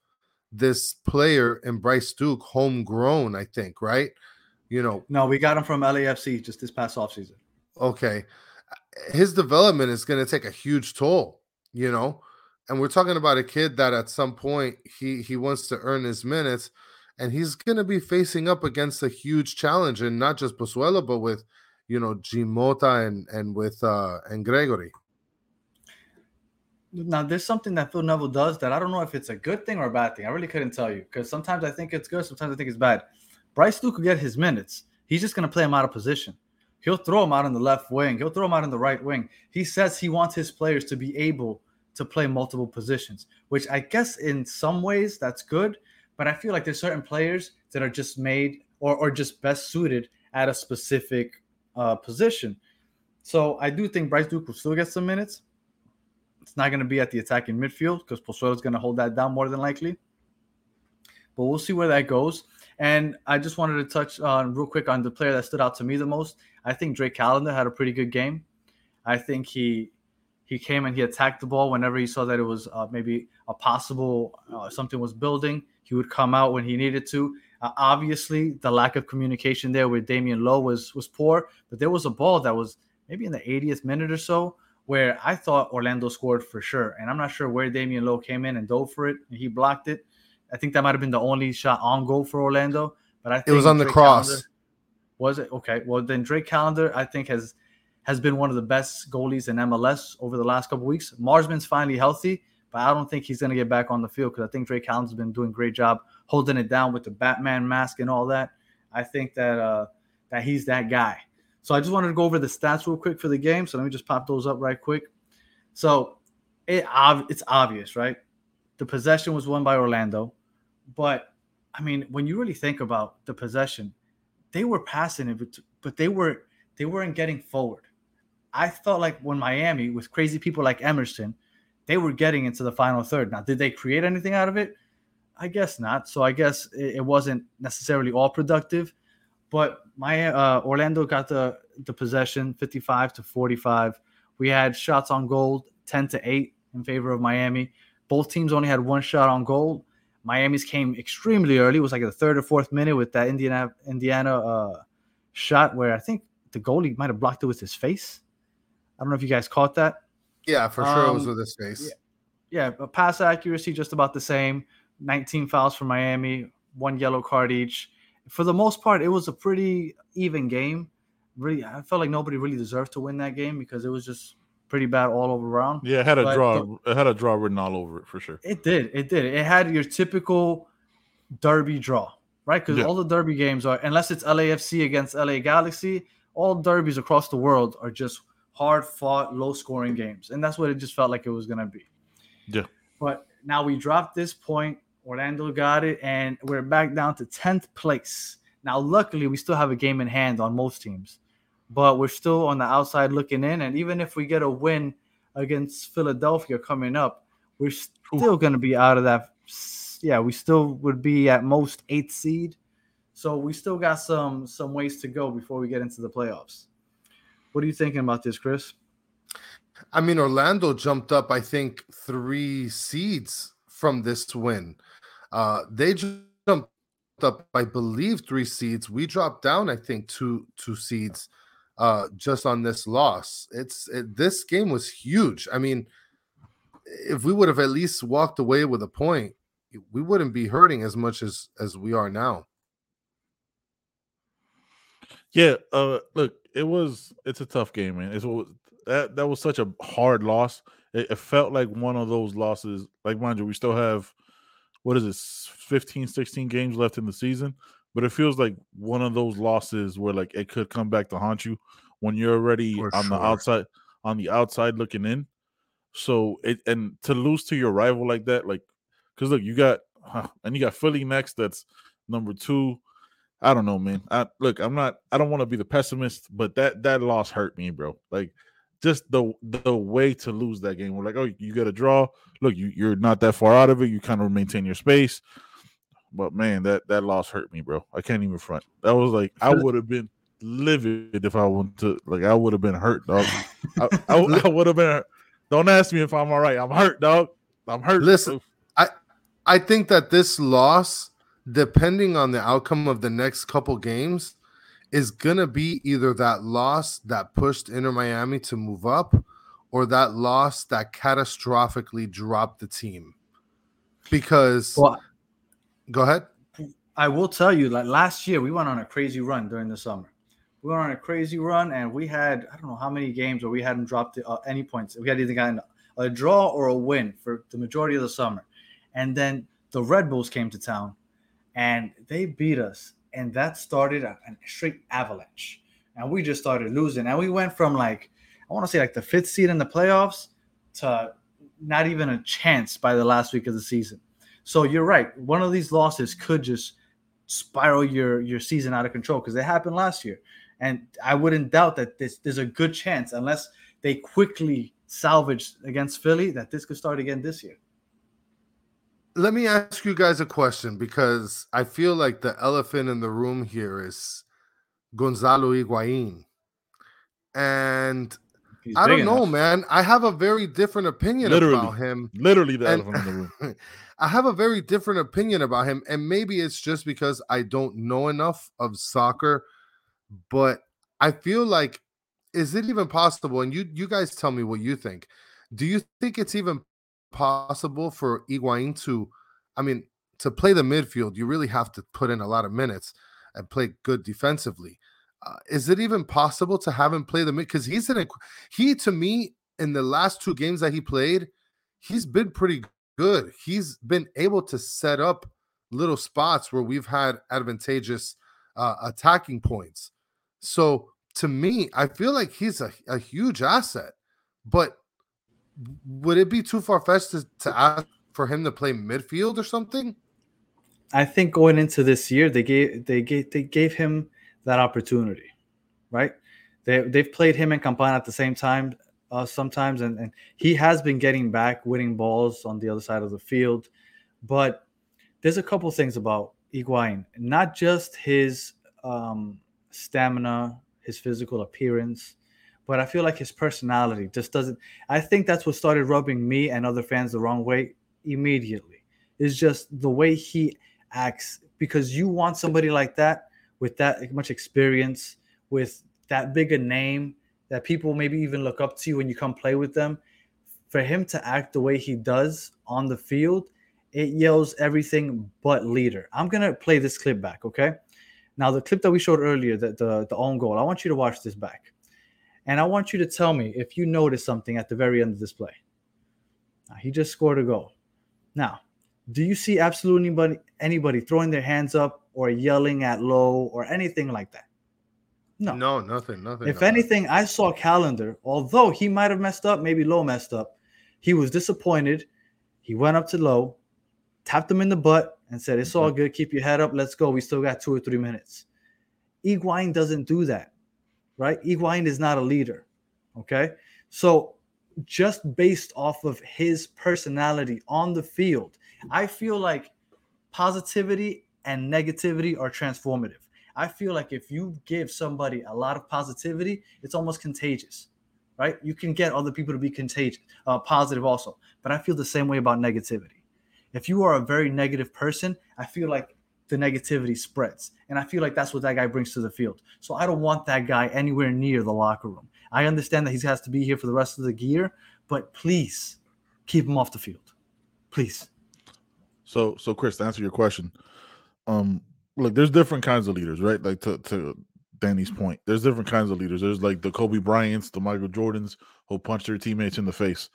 Speaker 3: this player in Bryce Duke, homegrown? I think, right? You know,
Speaker 1: No, we got him from LAFC just this past offseason.
Speaker 3: okay, his development is going to take a huge toll. You know, and we're talking about a kid that at some point he he wants to earn his minutes, and he's going to be facing up against a huge challenge, and not just Pozuelo, but with you know Jean Mota and and with uh and Gregory.
Speaker 1: Now, there's something that Phil Neville does that I don't know if it's a good thing or a bad thing. I really couldn't tell you because sometimes I think it's good, sometimes I think it's bad. Bryce Duke will get his minutes. He's just to play him out of position. He'll throw him out in the left wing. He'll throw him out in the right wing. He says he wants his players to be able to play multiple positions, which I guess in some ways that's good. But I feel like there's certain players that are just made or, or just best suited at a specific uh, position. So I do think Bryce Duke will still get some minutes. It's not going to be at the attacking midfield because Pozuelo is going to hold that down more than likely. But we'll see where that goes. And I just wanted to touch on real quick on the player that stood out to me the most. I think Drake Callender had a pretty good game. I think he he came and he attacked the ball whenever he saw that it was uh, maybe a possible uh, something was building. He would come out when he needed to. Uh, obviously, the lack of communication there with Damion Lowe was was poor, but there was a ball that was maybe in the 80th minute or so where I thought Orlando scored for sure, and I'm not sure where Damion Lowe came in and dove for it, and he blocked it. I think that might have been the only shot on goal for Orlando, but I think
Speaker 3: It was on the
Speaker 1: Drake
Speaker 3: cross.
Speaker 1: Callender- was it okay? Well, then Drake Callender, I think has has been one of the best goalies in MLS over the last couple weeks. Marsman's finally healthy, but I don't think he's going to get back on the field because I think Drake Callender's been doing a great job holding it down with the Batman mask and all that. I think that uh, that he's that guy. So I just wanted to go over the stats real quick for the game. So let me just pop those up right quick. So it it's obvious, right? The possession was won by Orlando, but I mean, when you really think about the possession, they were passing it, but, but they were they weren't getting forward. I felt like when Miami with crazy people like Emerson, they were getting into the final third. Now, did they create anything out of it? I guess not. So I guess it, it wasn't necessarily all productive. But my uh, Orlando got the the possession, 55 to 45. We had shots on goal, 10 to 8 in favor of Miami. Both teams only had one shot on goal. Miami's came extremely early. It was like the third or fourth minute with that Indiana Indiana uh, shot where I think the goalie might have blocked it with his face. I don't know if you guys caught that.
Speaker 3: Yeah, for sure, it was
Speaker 1: Um,
Speaker 3: with his face.
Speaker 1: Yeah, but pass accuracy just about the same. 19 fouls for Miami, one yellow card each. For the most part, it was a pretty even game. Really, I felt like nobody really deserved to win that game because it was just pretty bad all over around.
Speaker 2: Yeah, it had a
Speaker 1: But
Speaker 2: draw. It had a draw written all over it for sure.
Speaker 1: It did. It did. It had your typical derby draw, right? Because
Speaker 2: Yeah.
Speaker 1: all the derby games are, unless it's LAFC against LA Galaxy, all derbies across the world are just hard fought, low scoring games. And that's what it just felt like it was going to be.
Speaker 2: Yeah.
Speaker 1: But now we dropped this point. Orlando got it, and we're back down to 10th place. Now, luckily, we still have a game in hand on most teams, but we're still on the outside looking in. And even if we get a win against Philadelphia coming up, we're still going to be out of that. Yeah, we still would be at most eighth seed. So we still got some some ways to go before we get into the playoffs. What are you thinking about this, Chris?
Speaker 3: I mean, Orlando jumped up, I think, three seeds from this win. Uh, they jumped up, I believe, three seeds. We dropped down, I think, two two seeds uh, just on this loss. It's it, this game was huge. I mean, if we would have at least walked away with a point, we wouldn't be hurting as much as as we are now.
Speaker 2: Yeah, uh, look, it was it's a tough game, man. It's that that was such a hard loss. It, it, felt like one of those losses. Like mind you, we still have what is it, 15, 16 games left in the season, but it feels like one of those losses where like it could come back to haunt you when you're already For on sure. the outside on the outside looking in. So it and to lose to your rival like that, like because look, you got and you got Philly next. That's number two. I don't know, man. I look, I'm not. I don't want to be the pessimist, but that that loss hurt me, bro. Like just the the way to lose that game. We're like, oh, you get a draw. Look, you you're not that far out of it. You kind of maintain your space. But man, that that loss hurt me, bro. I can't even front. That was like I would have been livid if I went to like I would have been hurt, dog. I, I, I would have been. Don't ask me if I'm all right. I'm hurt, dog. I'm hurt.
Speaker 3: Listen, I I think that this loss depending on the outcome of the next couple games, is going to be either that loss that pushed Inter Miami to move up or that loss that catastrophically dropped the team. Because, well, go ahead.
Speaker 1: I will tell you, that last year, we went on a crazy run during the summer. We went on a crazy run, and we had I don't know how many games where we hadn't dropped uh, any points. We had either gotten a draw or a win for the majority of the summer, and then the Red Bulls came to town, and they beat us, and that started a, a straight avalanche, and we just started losing, and we went from like I want to say like the fifth seed in the playoffs to not even a chance by the last week of the season. So you're right. One of these losses could just spiral your your season out of control because it happened last year. And I wouldn't doubt that this there's a good chance, unless they quickly salvage against Philly, that this could start again this year
Speaker 3: let me ask you guys a question because I feel like the elephant in the room here is Gonzalo Higuain. And He's I don't enough. know, man. I have a very different opinion literally, about him.
Speaker 2: Literally the and, elephant in the room.
Speaker 3: I have a very different opinion about him. And maybe it's just because I don't know enough of soccer, but I feel like is it even possible? And you you guys tell me what you think. Do you think it's even possible for Higuain to, I mean, to play the midfield, you really have to put in a lot of minutes and play good defensively. Uh, is it even possible to have him play the mid? Because he's in a he to me in the last two games that he played, he's been pretty good. He's been able to set up little spots where we've had advantageous uh, attacking points. So to me, I feel like he's a, a huge asset. But would it be too far fetched to, to ask for him to play midfield or something?
Speaker 1: I think going into this year, they gave they gave they gave him that opportunity, right? They they've played him and Campana at the same time uh, sometimes, and, and he has been getting back, winning balls on the other side of the field. But there's a couple things about Higuain, not just his um, stamina, his physical appearance, but I feel like his personality just doesn't. I think that's what started rubbing me and other fans the wrong way immediately. Is just the way he acts because you want somebody like that with that much experience, with that big a name that people maybe even look up to you when you come play with them. For him to act the way he does on the field, it yells everything but leader. I'm gonna play this clip back, okay? Now the clip that we showed earlier, the the, the own goal. I want you to watch this back. And I want you to tell me if you notice something at the very end of this play. Now, he just scored a goal. Now, do you see absolutely anybody anybody throwing their hands up or yelling at Lowe or anything like that?
Speaker 3: No, no, nothing, nothing.
Speaker 1: If anything, I saw Callender, although he might have messed up, maybe Lowe messed up. He was disappointed. He went up to Lowe, tapped him in the butt, and said, It's all mm-hmm. good. Keep your head up. Let's go. We still got two or three minutes. Higuain doesn't do that right? Higuain is not a leader. Okay. So just based off of his personality on the field, I feel like positivity and negativity are transformative. I feel like if you give somebody a lot of positivity, it's almost contagious, right? You can get other people to be contagious, uh, positive also. But I feel the same way about negativity. If you are a very negative person, I feel like the negativity spreads. And I feel like that's what that guy brings to the field. So I don't want that guy anywhere near the locker room. I understand that he has to be here for the rest of the year, but please keep him off the field. Please.
Speaker 2: So so Chris, to answer your question, um, look, there's different kinds of leaders, right? Like to to Danny's point, there's different kinds of leaders. There's like the Kobe Bryants, the Michael Jordans who punch their teammates in the face,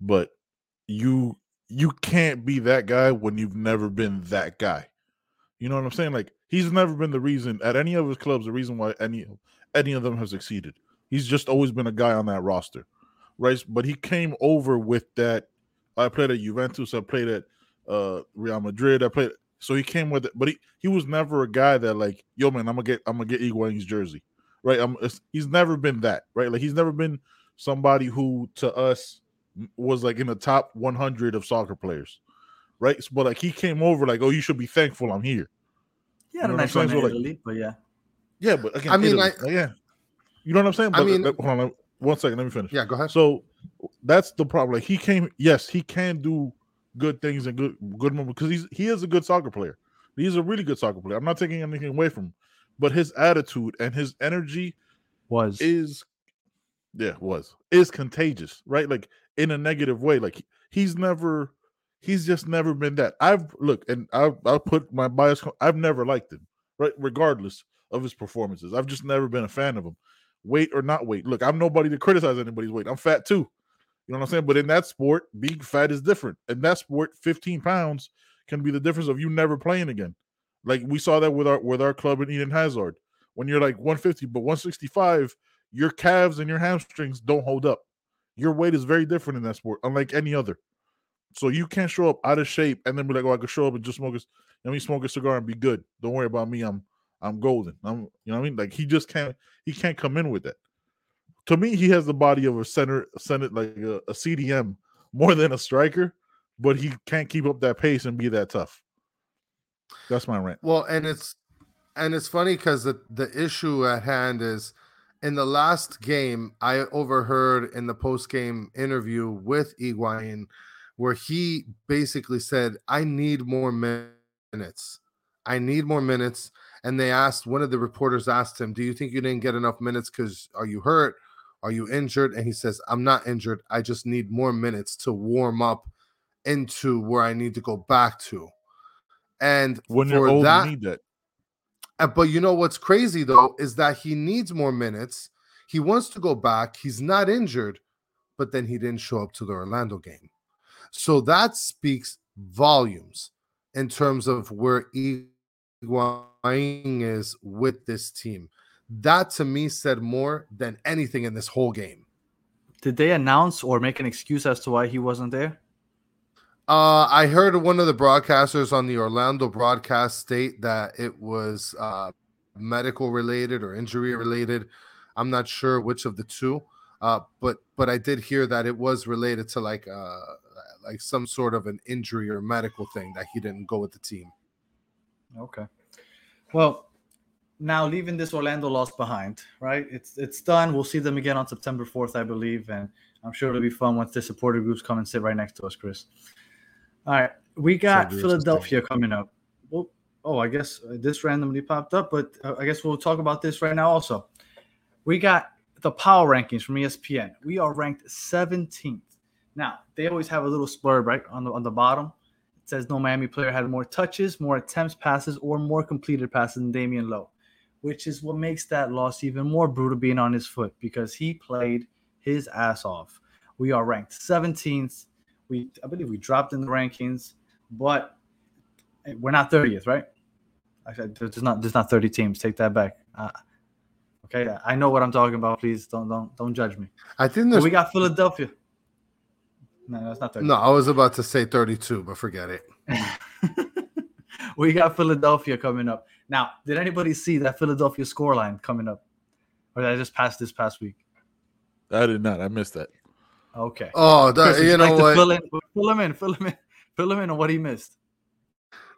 Speaker 2: but you you can't be that guy when you've never been that guy. You know what I'm saying? Like he's never been the reason at any of his clubs, the reason why any any of them have succeeded. He's just always been a guy on that roster, right? But he came over with that. I played at Juventus. I played at uh Real Madrid. I played. So he came with it, but he he was never a guy that like, yo man, I'm gonna get I'm gonna get Higuain's jersey, right? I'm, he's never been that, right? Like he's never been somebody who to us was like in the top 100 of soccer players, right? But like he came over like, oh, you should be thankful I'm here.
Speaker 1: Yeah, you know a nice run in Italy, but yeah,
Speaker 2: yeah, but again, I mean, Italy, I, like, yeah, you know what I'm saying? But, I mean, hold on, one second, let me finish.
Speaker 3: Yeah, go ahead.
Speaker 2: So that's the problem. Like he came, yes, he can do good things and good good moments because he's he is a good soccer player. He's a really good soccer player. I'm not taking anything away from him, but his attitude and his energy
Speaker 1: was
Speaker 2: is yeah was is contagious, right? Like in a negative way. Like he's never he's just never been that. I've look and I'll, I'll put my bias. I've never liked him, right? Regardless of his performances, I've just never been a fan of him. Weight or not weight. Look, I'm nobody to criticize anybody's weight. I'm fat too. You know what I'm saying? But in that sport, being fat is different. In that sport, 15 pounds can be the difference of you never playing again. Like we saw that with our with our club in Eden Hazard. When you're like 150, but 165, your calves and your hamstrings don't hold up. Your weight is very different in that sport, unlike any other. So you can't show up out of shape and then be like, "Oh, I could show up and just smoke a, let me smoke a cigar and be good. Don't worry about me. I'm I'm golden. I'm you know what I mean? Like he just can't he can't come in with that to me, he has the body of a center, center like a, a CDM more than a striker, but he can't keep up that pace and be that tough. That's my rant.
Speaker 3: Well, and it's and it's funny because the the issue at hand is in the last game I overheard in the post game interview with Higuain where he basically said, "I need more minutes. I need more minutes." And they asked one of the reporters asked him, "Do you think you didn't get enough minutes because are you hurt?" Are you injured? And he says, I'm not injured. I just need more minutes to warm up into where I need to go back to. And
Speaker 2: when you're old, that, you need that.
Speaker 3: Uh, but you know what's crazy though is that he needs more minutes. He wants to go back. He's not injured, but then he didn't show up to the Orlando game. So that speaks volumes in terms of where Higuain is with this team. That to me said more than anything in this whole game.
Speaker 1: Did they announce or make an excuse as to why he wasn't there?
Speaker 3: Uh, I heard one of the broadcasters on the Orlando broadcast state that it was uh, medical related or injury related. I'm not sure which of the two, uh, but but I did hear that it was related to like uh, like some sort of an injury or medical thing that he didn't go with the team.
Speaker 1: Okay. Well, now leaving this Orlando loss behind, right? It's it's done. We'll see them again on September 4th, I believe, and I'm sure it'll be fun once the supporter groups come and sit right next to us, Chris. All right, we got so Philadelphia coming up. Well, oh, I guess this randomly popped up, but uh, I guess we'll talk about this right now also. We got the power rankings from ESPN. We are ranked 17th. Now, they always have a little splurb right on the on the bottom. It says no Miami player had more touches, more attempts passes, or more completed passes than Damion Lowe which is what makes that loss even more brutal being on his foot because he played his ass off. We are ranked 17th. We I believe we dropped in the rankings, but we're not 30th, right? I said there's not there's not 30 teams. Take that back. Uh, okay, I know what I'm talking about. Please don't don't don't judge me.
Speaker 3: I think there's...
Speaker 1: we got Philadelphia. No, that's not 30.
Speaker 3: No, I was about to say 32, but forget it.
Speaker 1: we got Philadelphia coming up. Now, did anybody see that Philadelphia scoreline coming up? Or did I just pass this past week?
Speaker 2: I did not. I missed that.
Speaker 1: Okay.
Speaker 3: Oh, that, you know like what?
Speaker 1: Fill, in, fill him in. Fill him in. Fill him in on what he missed.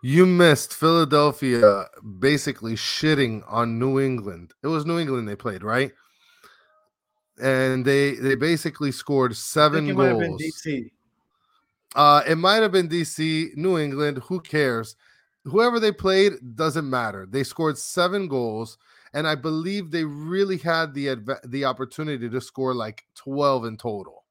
Speaker 3: You missed Philadelphia basically shitting on New England. It was New England they played, right? And they they basically scored seven goals.
Speaker 1: DC.
Speaker 3: Uh, it might have been DC, New England. Who cares? whoever they played doesn't matter. They scored seven goals, and I believe they really had the adva- the opportunity to score like twelve in total.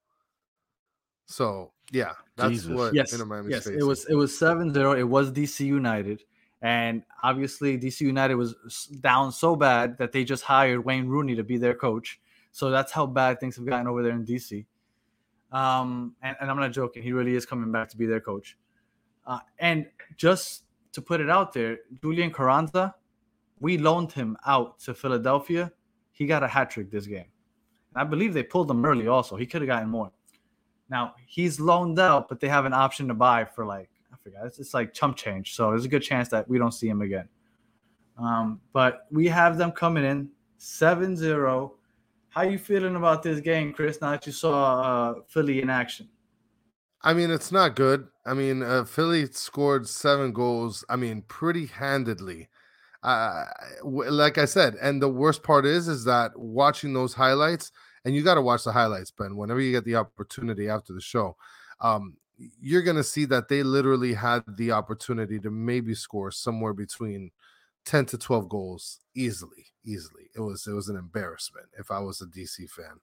Speaker 3: So yeah, that's
Speaker 2: Jesus.
Speaker 3: what
Speaker 1: yes,
Speaker 3: Inter Miami's
Speaker 1: yes,
Speaker 3: facing.
Speaker 1: it was it was 7-0. It was DC United, and obviously DC United was down so bad that they just hired Wayne Rooney to be their coach. So that's how bad things have gotten over there in DC. Um, and, and I'm not joking; he really is coming back to be their coach. Uh, and just to put it out there, Julian Carranza, we loaned him out to Philadelphia. He got a hat trick this game. And I believe they pulled him early also. He could have gotten more. Now he's loaned out, but they have an option to buy for like I forgot. It's, it's like chump change, so there's a good chance that we don't see him again. Um, but we have them coming in 7-0. How you feeling about this game, Chris? Now that you saw uh, Philly in action,
Speaker 3: I mean, it's not good. I mean, uh, Philly scored seven goals. I mean, pretty handedly. Uh, like I said, and the worst part is, is that watching those highlights, and you got to watch the highlights, Ben. Whenever you get the opportunity after the show, um, you're gonna see that they literally had the opportunity to maybe score somewhere between ten to twelve goals easily. Easily, it was it was an embarrassment if I was a DC fan.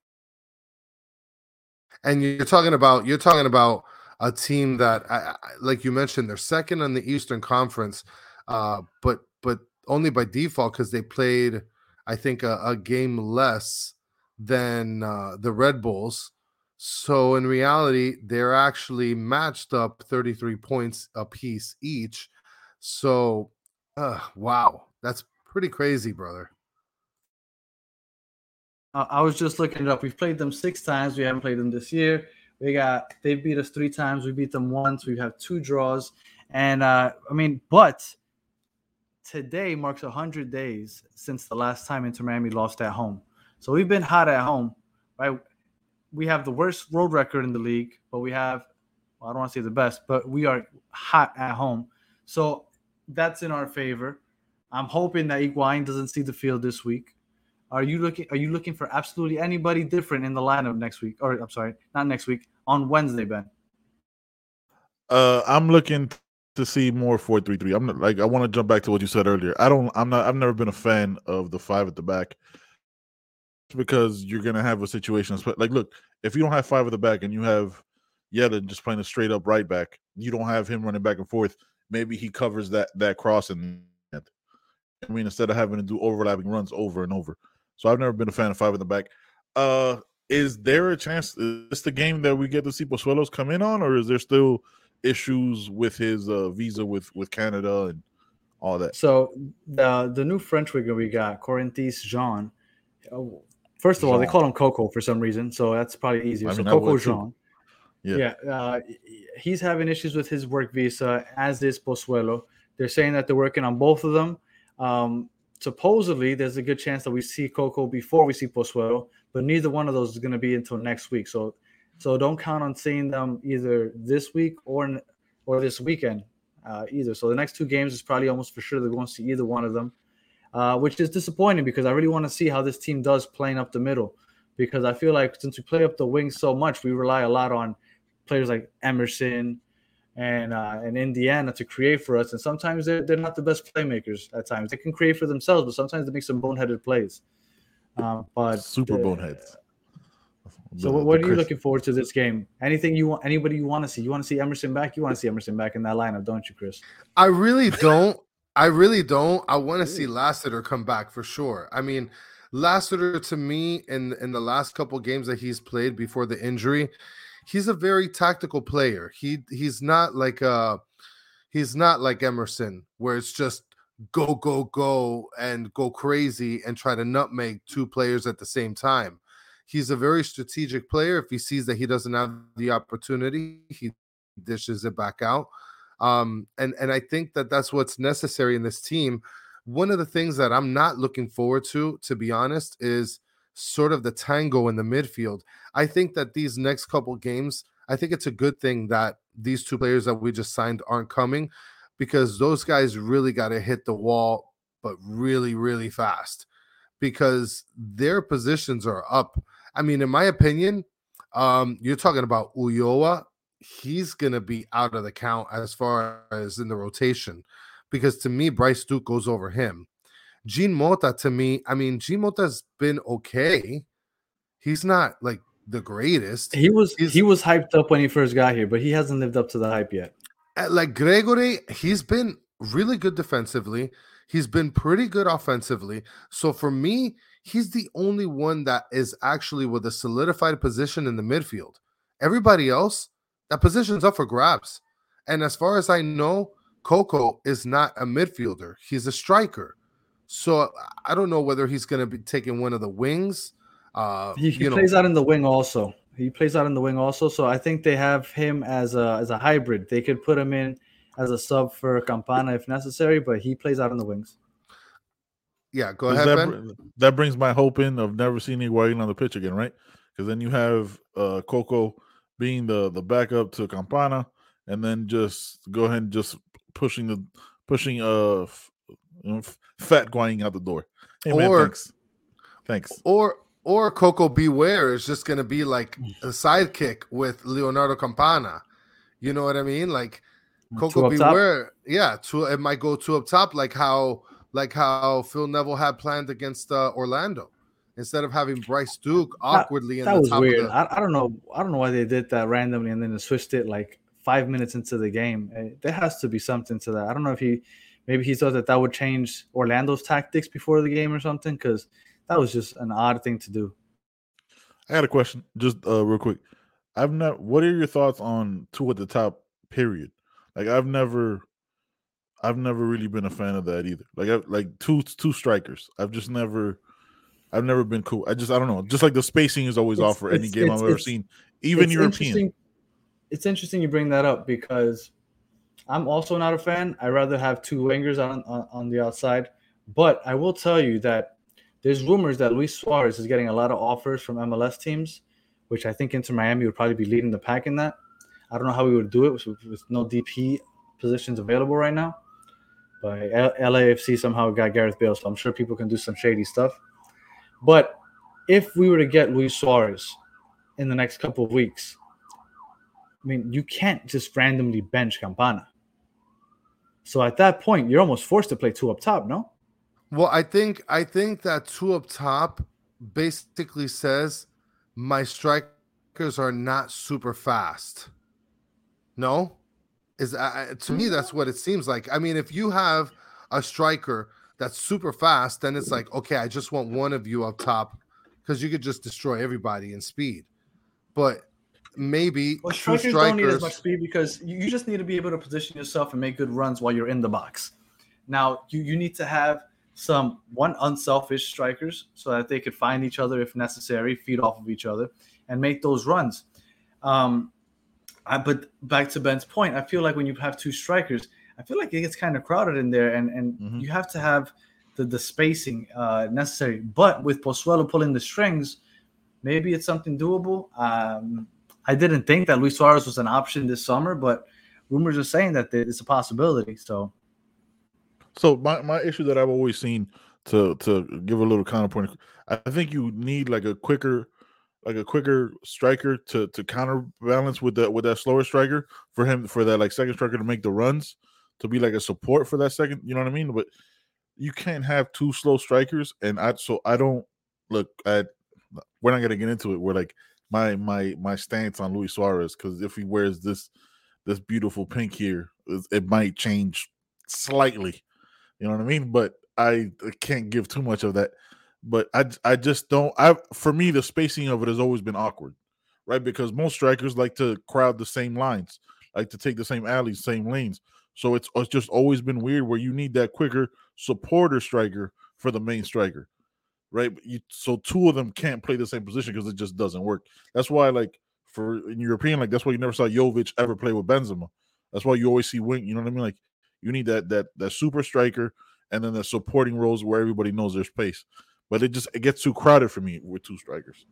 Speaker 3: And you're talking about you're talking about a team that, I, I, like you mentioned, they're second in the Eastern Conference, uh, but but only by default because they played, I think, a, a game less than uh, the Red Bulls. So in reality, they're actually matched up 33 points apiece each. So, uh, wow, that's pretty crazy, brother.
Speaker 1: I was just looking it up. We've played them six times. We haven't played them this year. We got they beat us three times. We beat them once. We have two draws, and uh, I mean, but today marks hundred days since the last time Inter Miami lost at home. So we've been hot at home, right? We have the worst road record in the league, but we have well, I don't want to say the best, but we are hot at home. So that's in our favor. I'm hoping that Higuain doesn't see the field this week. Are you looking? Are you looking for absolutely anybody different in the lineup next week? Or I'm sorry, not next week on Wednesday, Ben.
Speaker 2: Uh, I'm looking to see more four three three. I'm not, like I want to jump back to what you said earlier. I don't. I'm not. I've never been a fan of the five at the back because you're gonna have a situation. Like, look, if you don't have five at the back and you have Yedlin just playing a straight up right back, you don't have him running back and forth. Maybe he covers that that cross and. I mean, instead of having to do overlapping runs over and over. So I've never been a fan of five in the back. Uh, is there a chance? Is this the game that we get to see Pozuelos come in on, or is there still issues with his uh, visa with with Canada and all that?
Speaker 1: So the the new French winger we got, Corentin Jean. First of all, they
Speaker 2: Jean.
Speaker 1: call him Coco for some reason, so that's probably easier.
Speaker 2: I
Speaker 1: so
Speaker 2: mean, I
Speaker 1: Coco. Jean.
Speaker 2: Yeah.
Speaker 1: Yeah, uh, he's having issues with his work visa, as is Pozuelo. They're saying that they're working on both of them. Um, supposedly, there's a good chance that we see Coco before we see Pozuelo, but neither one of those is going to be until next week. So, so don't count on seeing them either this week or or this weekend uh, either. So the next two games is probably almost for sure they're going to see either one of them, uh, which is disappointing because I really want to see how this team does playing up the middle. Because I feel like since we play up the wings so much, we rely a lot on players like Emerson and uh, and Indiana to create for us. And sometimes they're, they're not the best playmakers at times. They can create for themselves, but sometimes they make some boneheaded plays. Um, but
Speaker 2: Super
Speaker 1: uh,
Speaker 2: boneheads.
Speaker 1: So
Speaker 2: The-
Speaker 1: what,
Speaker 2: the
Speaker 1: are you
Speaker 2: Chris-
Speaker 1: looking forward to this game? Anything you want? Anybody you want to see? You want to see Emerson back? You want to see Emerson back in that lineup, don't you, Chris?
Speaker 3: I really don't. I really don't. I want to see Lassiter come back for sure. I mean, Lassiter to me in in the last couple games that he's played before the injury, he's a very tactical player. He he's not like uh he's not like Emerson where it's just go go go and go crazy and try to nutmeg two players at the same time. He's a very strategic player. If he sees that he doesn't have the opportunity, he dishes it back out. Um, and and I think that that's what's necessary in this team. One of the things that I'm not looking forward to, to be honest, is sort of the tango in the midfield. I think that these next couple games, I think it's a good thing that these two players that we just signed aren't coming because those guys really got to hit the wall, but really, really fast because their positions are up. I mean, in my opinion, um, you're talking about Ulloa. He's going to be out of the count as far as in the rotation because to me, Bryce Duke goes over him. Jean Mota, to me, I mean, Jean Mota's been okay. He's not like the greatest.
Speaker 1: He was
Speaker 3: He's-
Speaker 1: he was hyped up when he first got here, but he hasn't lived up to the hype yet.
Speaker 3: Uh, Like Gregore, he's been really good defensively. He's been pretty good offensively. So for me, he's the only one that is actually with a solidified position in the midfield. Everybody else, that position's up for grabs. And as far as I know, Coco is not a midfielder. He's a striker. So I don't know whether he's going to be taking one of the wings. Uh,
Speaker 1: He, he
Speaker 3: you know,
Speaker 1: plays out in the wing also. He plays out in the wing also. So I think they have him as a as a hybrid. They could put him in as a sub for Campana if necessary, but he plays out in the wings.
Speaker 3: yeah, go ahead,
Speaker 2: that,
Speaker 3: Ben.
Speaker 2: that brings my hope in of never seeing Higuain on the pitch again, right? Because then you have uh, Coco being the the backup to Campana, and then just go ahead and just pushing the pushing uh f- f- fat Guaying out the door. Hey man,
Speaker 3: Or-
Speaker 2: thanks, thanks.
Speaker 3: Or or Coco Beware is just gonna be like a sidekick with Leonardo Campana. You know what I mean? Like Coco
Speaker 1: up top.
Speaker 3: Beware, yeah, two it might go two up top, like how like how Phil Neville had planned against uh, Orlando. Instead of having Bryce Duke awkwardly in
Speaker 1: That
Speaker 3: the
Speaker 1: was
Speaker 3: top
Speaker 1: weird.
Speaker 3: of the
Speaker 1: I, I don't know. I don't know why they did that randomly and then they switched it like five minutes into the game. Eh, There has to be something to that. I don't know if he maybe he thought that that would change Orlando's tactics before the game or something because that was just an odd thing to do.
Speaker 2: I got a question, just uh, real quick. I've never. What are your thoughts on two at the top? Period. Like I've never, I've never really been a fan of that either. Like I, like two two strikers. I've just never, I've never been cool. I just I don't know. Just like the spacing is always
Speaker 1: It's-
Speaker 2: off for any game I've ever seen, even
Speaker 1: It's
Speaker 2: European.
Speaker 1: interesting- It's interesting you bring that up because I'm also not a fan. I rather have two wingers on, on on the outside, but I will tell you that there's rumors that Luis Suarez is getting a lot of offers from MLS teams, which I think Inter Miami would probably be leading the pack in that. I don't know how we would do it with, with no DP positions available right now, but LAFC somehow got Gareth Bale, so I'm sure people can do some shady stuff. But if we were to get Luis Suarez in the next couple of weeks, I mean, you can't just randomly bench Campana. So at that point, you're almost forced to play two up top, no?
Speaker 3: Well, I think I think that two up top basically says my strikers are not super fast. No, is uh, to me that's what it seems like. I mean, if you have a striker that's super fast, then it's like okay, I just want one of you up top because you could just destroy everybody in speed. But maybe
Speaker 1: Well,
Speaker 3: two
Speaker 1: strikers don't need as much speed because you, you just need to be able to position yourself and make good runs while you're in the box. Now, you, you need to have some one unselfish strikers so that they could find each other if necessary, feed off of each other, and make those runs. Um, I, but back to Ben's point, I feel like when you have two strikers, I feel like it gets kind of crowded in there, and and
Speaker 2: Mhm.
Speaker 1: you have to have the the spacing uh, necessary. But with Pozuelo pulling the strings, maybe it's something doable. Um, I didn't think that Luis Suarez was an option this summer, but rumors are saying that it's a possibility. So
Speaker 2: So my, my issue that I've always seen to to give a little counterpoint, I think you need like a quicker like a quicker striker to to counterbalance with that with that slower striker for him for that like second striker to make the runs to be like a support for that second. You know what I mean? But you can't have two slow strikers, and I so I don't look at. We're not gonna get into it. We're like my my my stance on Luis Suarez because if he wears this this beautiful pink here, it it might change slightly. You know what I mean? But I can't give too much of that. But I I just don't. I for me the spacing of it has always been awkward, right? Because most strikers like to crowd the same lines, like to take the same alleys, same lanes. So it's it's just always been weird where you need that quicker supporter striker for the main striker, right? But You, so two of them can't play the same position because it just doesn't work. That's why like for in European like that's why you never saw Jovic ever play with Benzema. That's why you always see wing. You know what I mean? Like you need that that that super striker and then the supporting roles where everybody knows their space. But it just it gets too crowded for me with two strikers.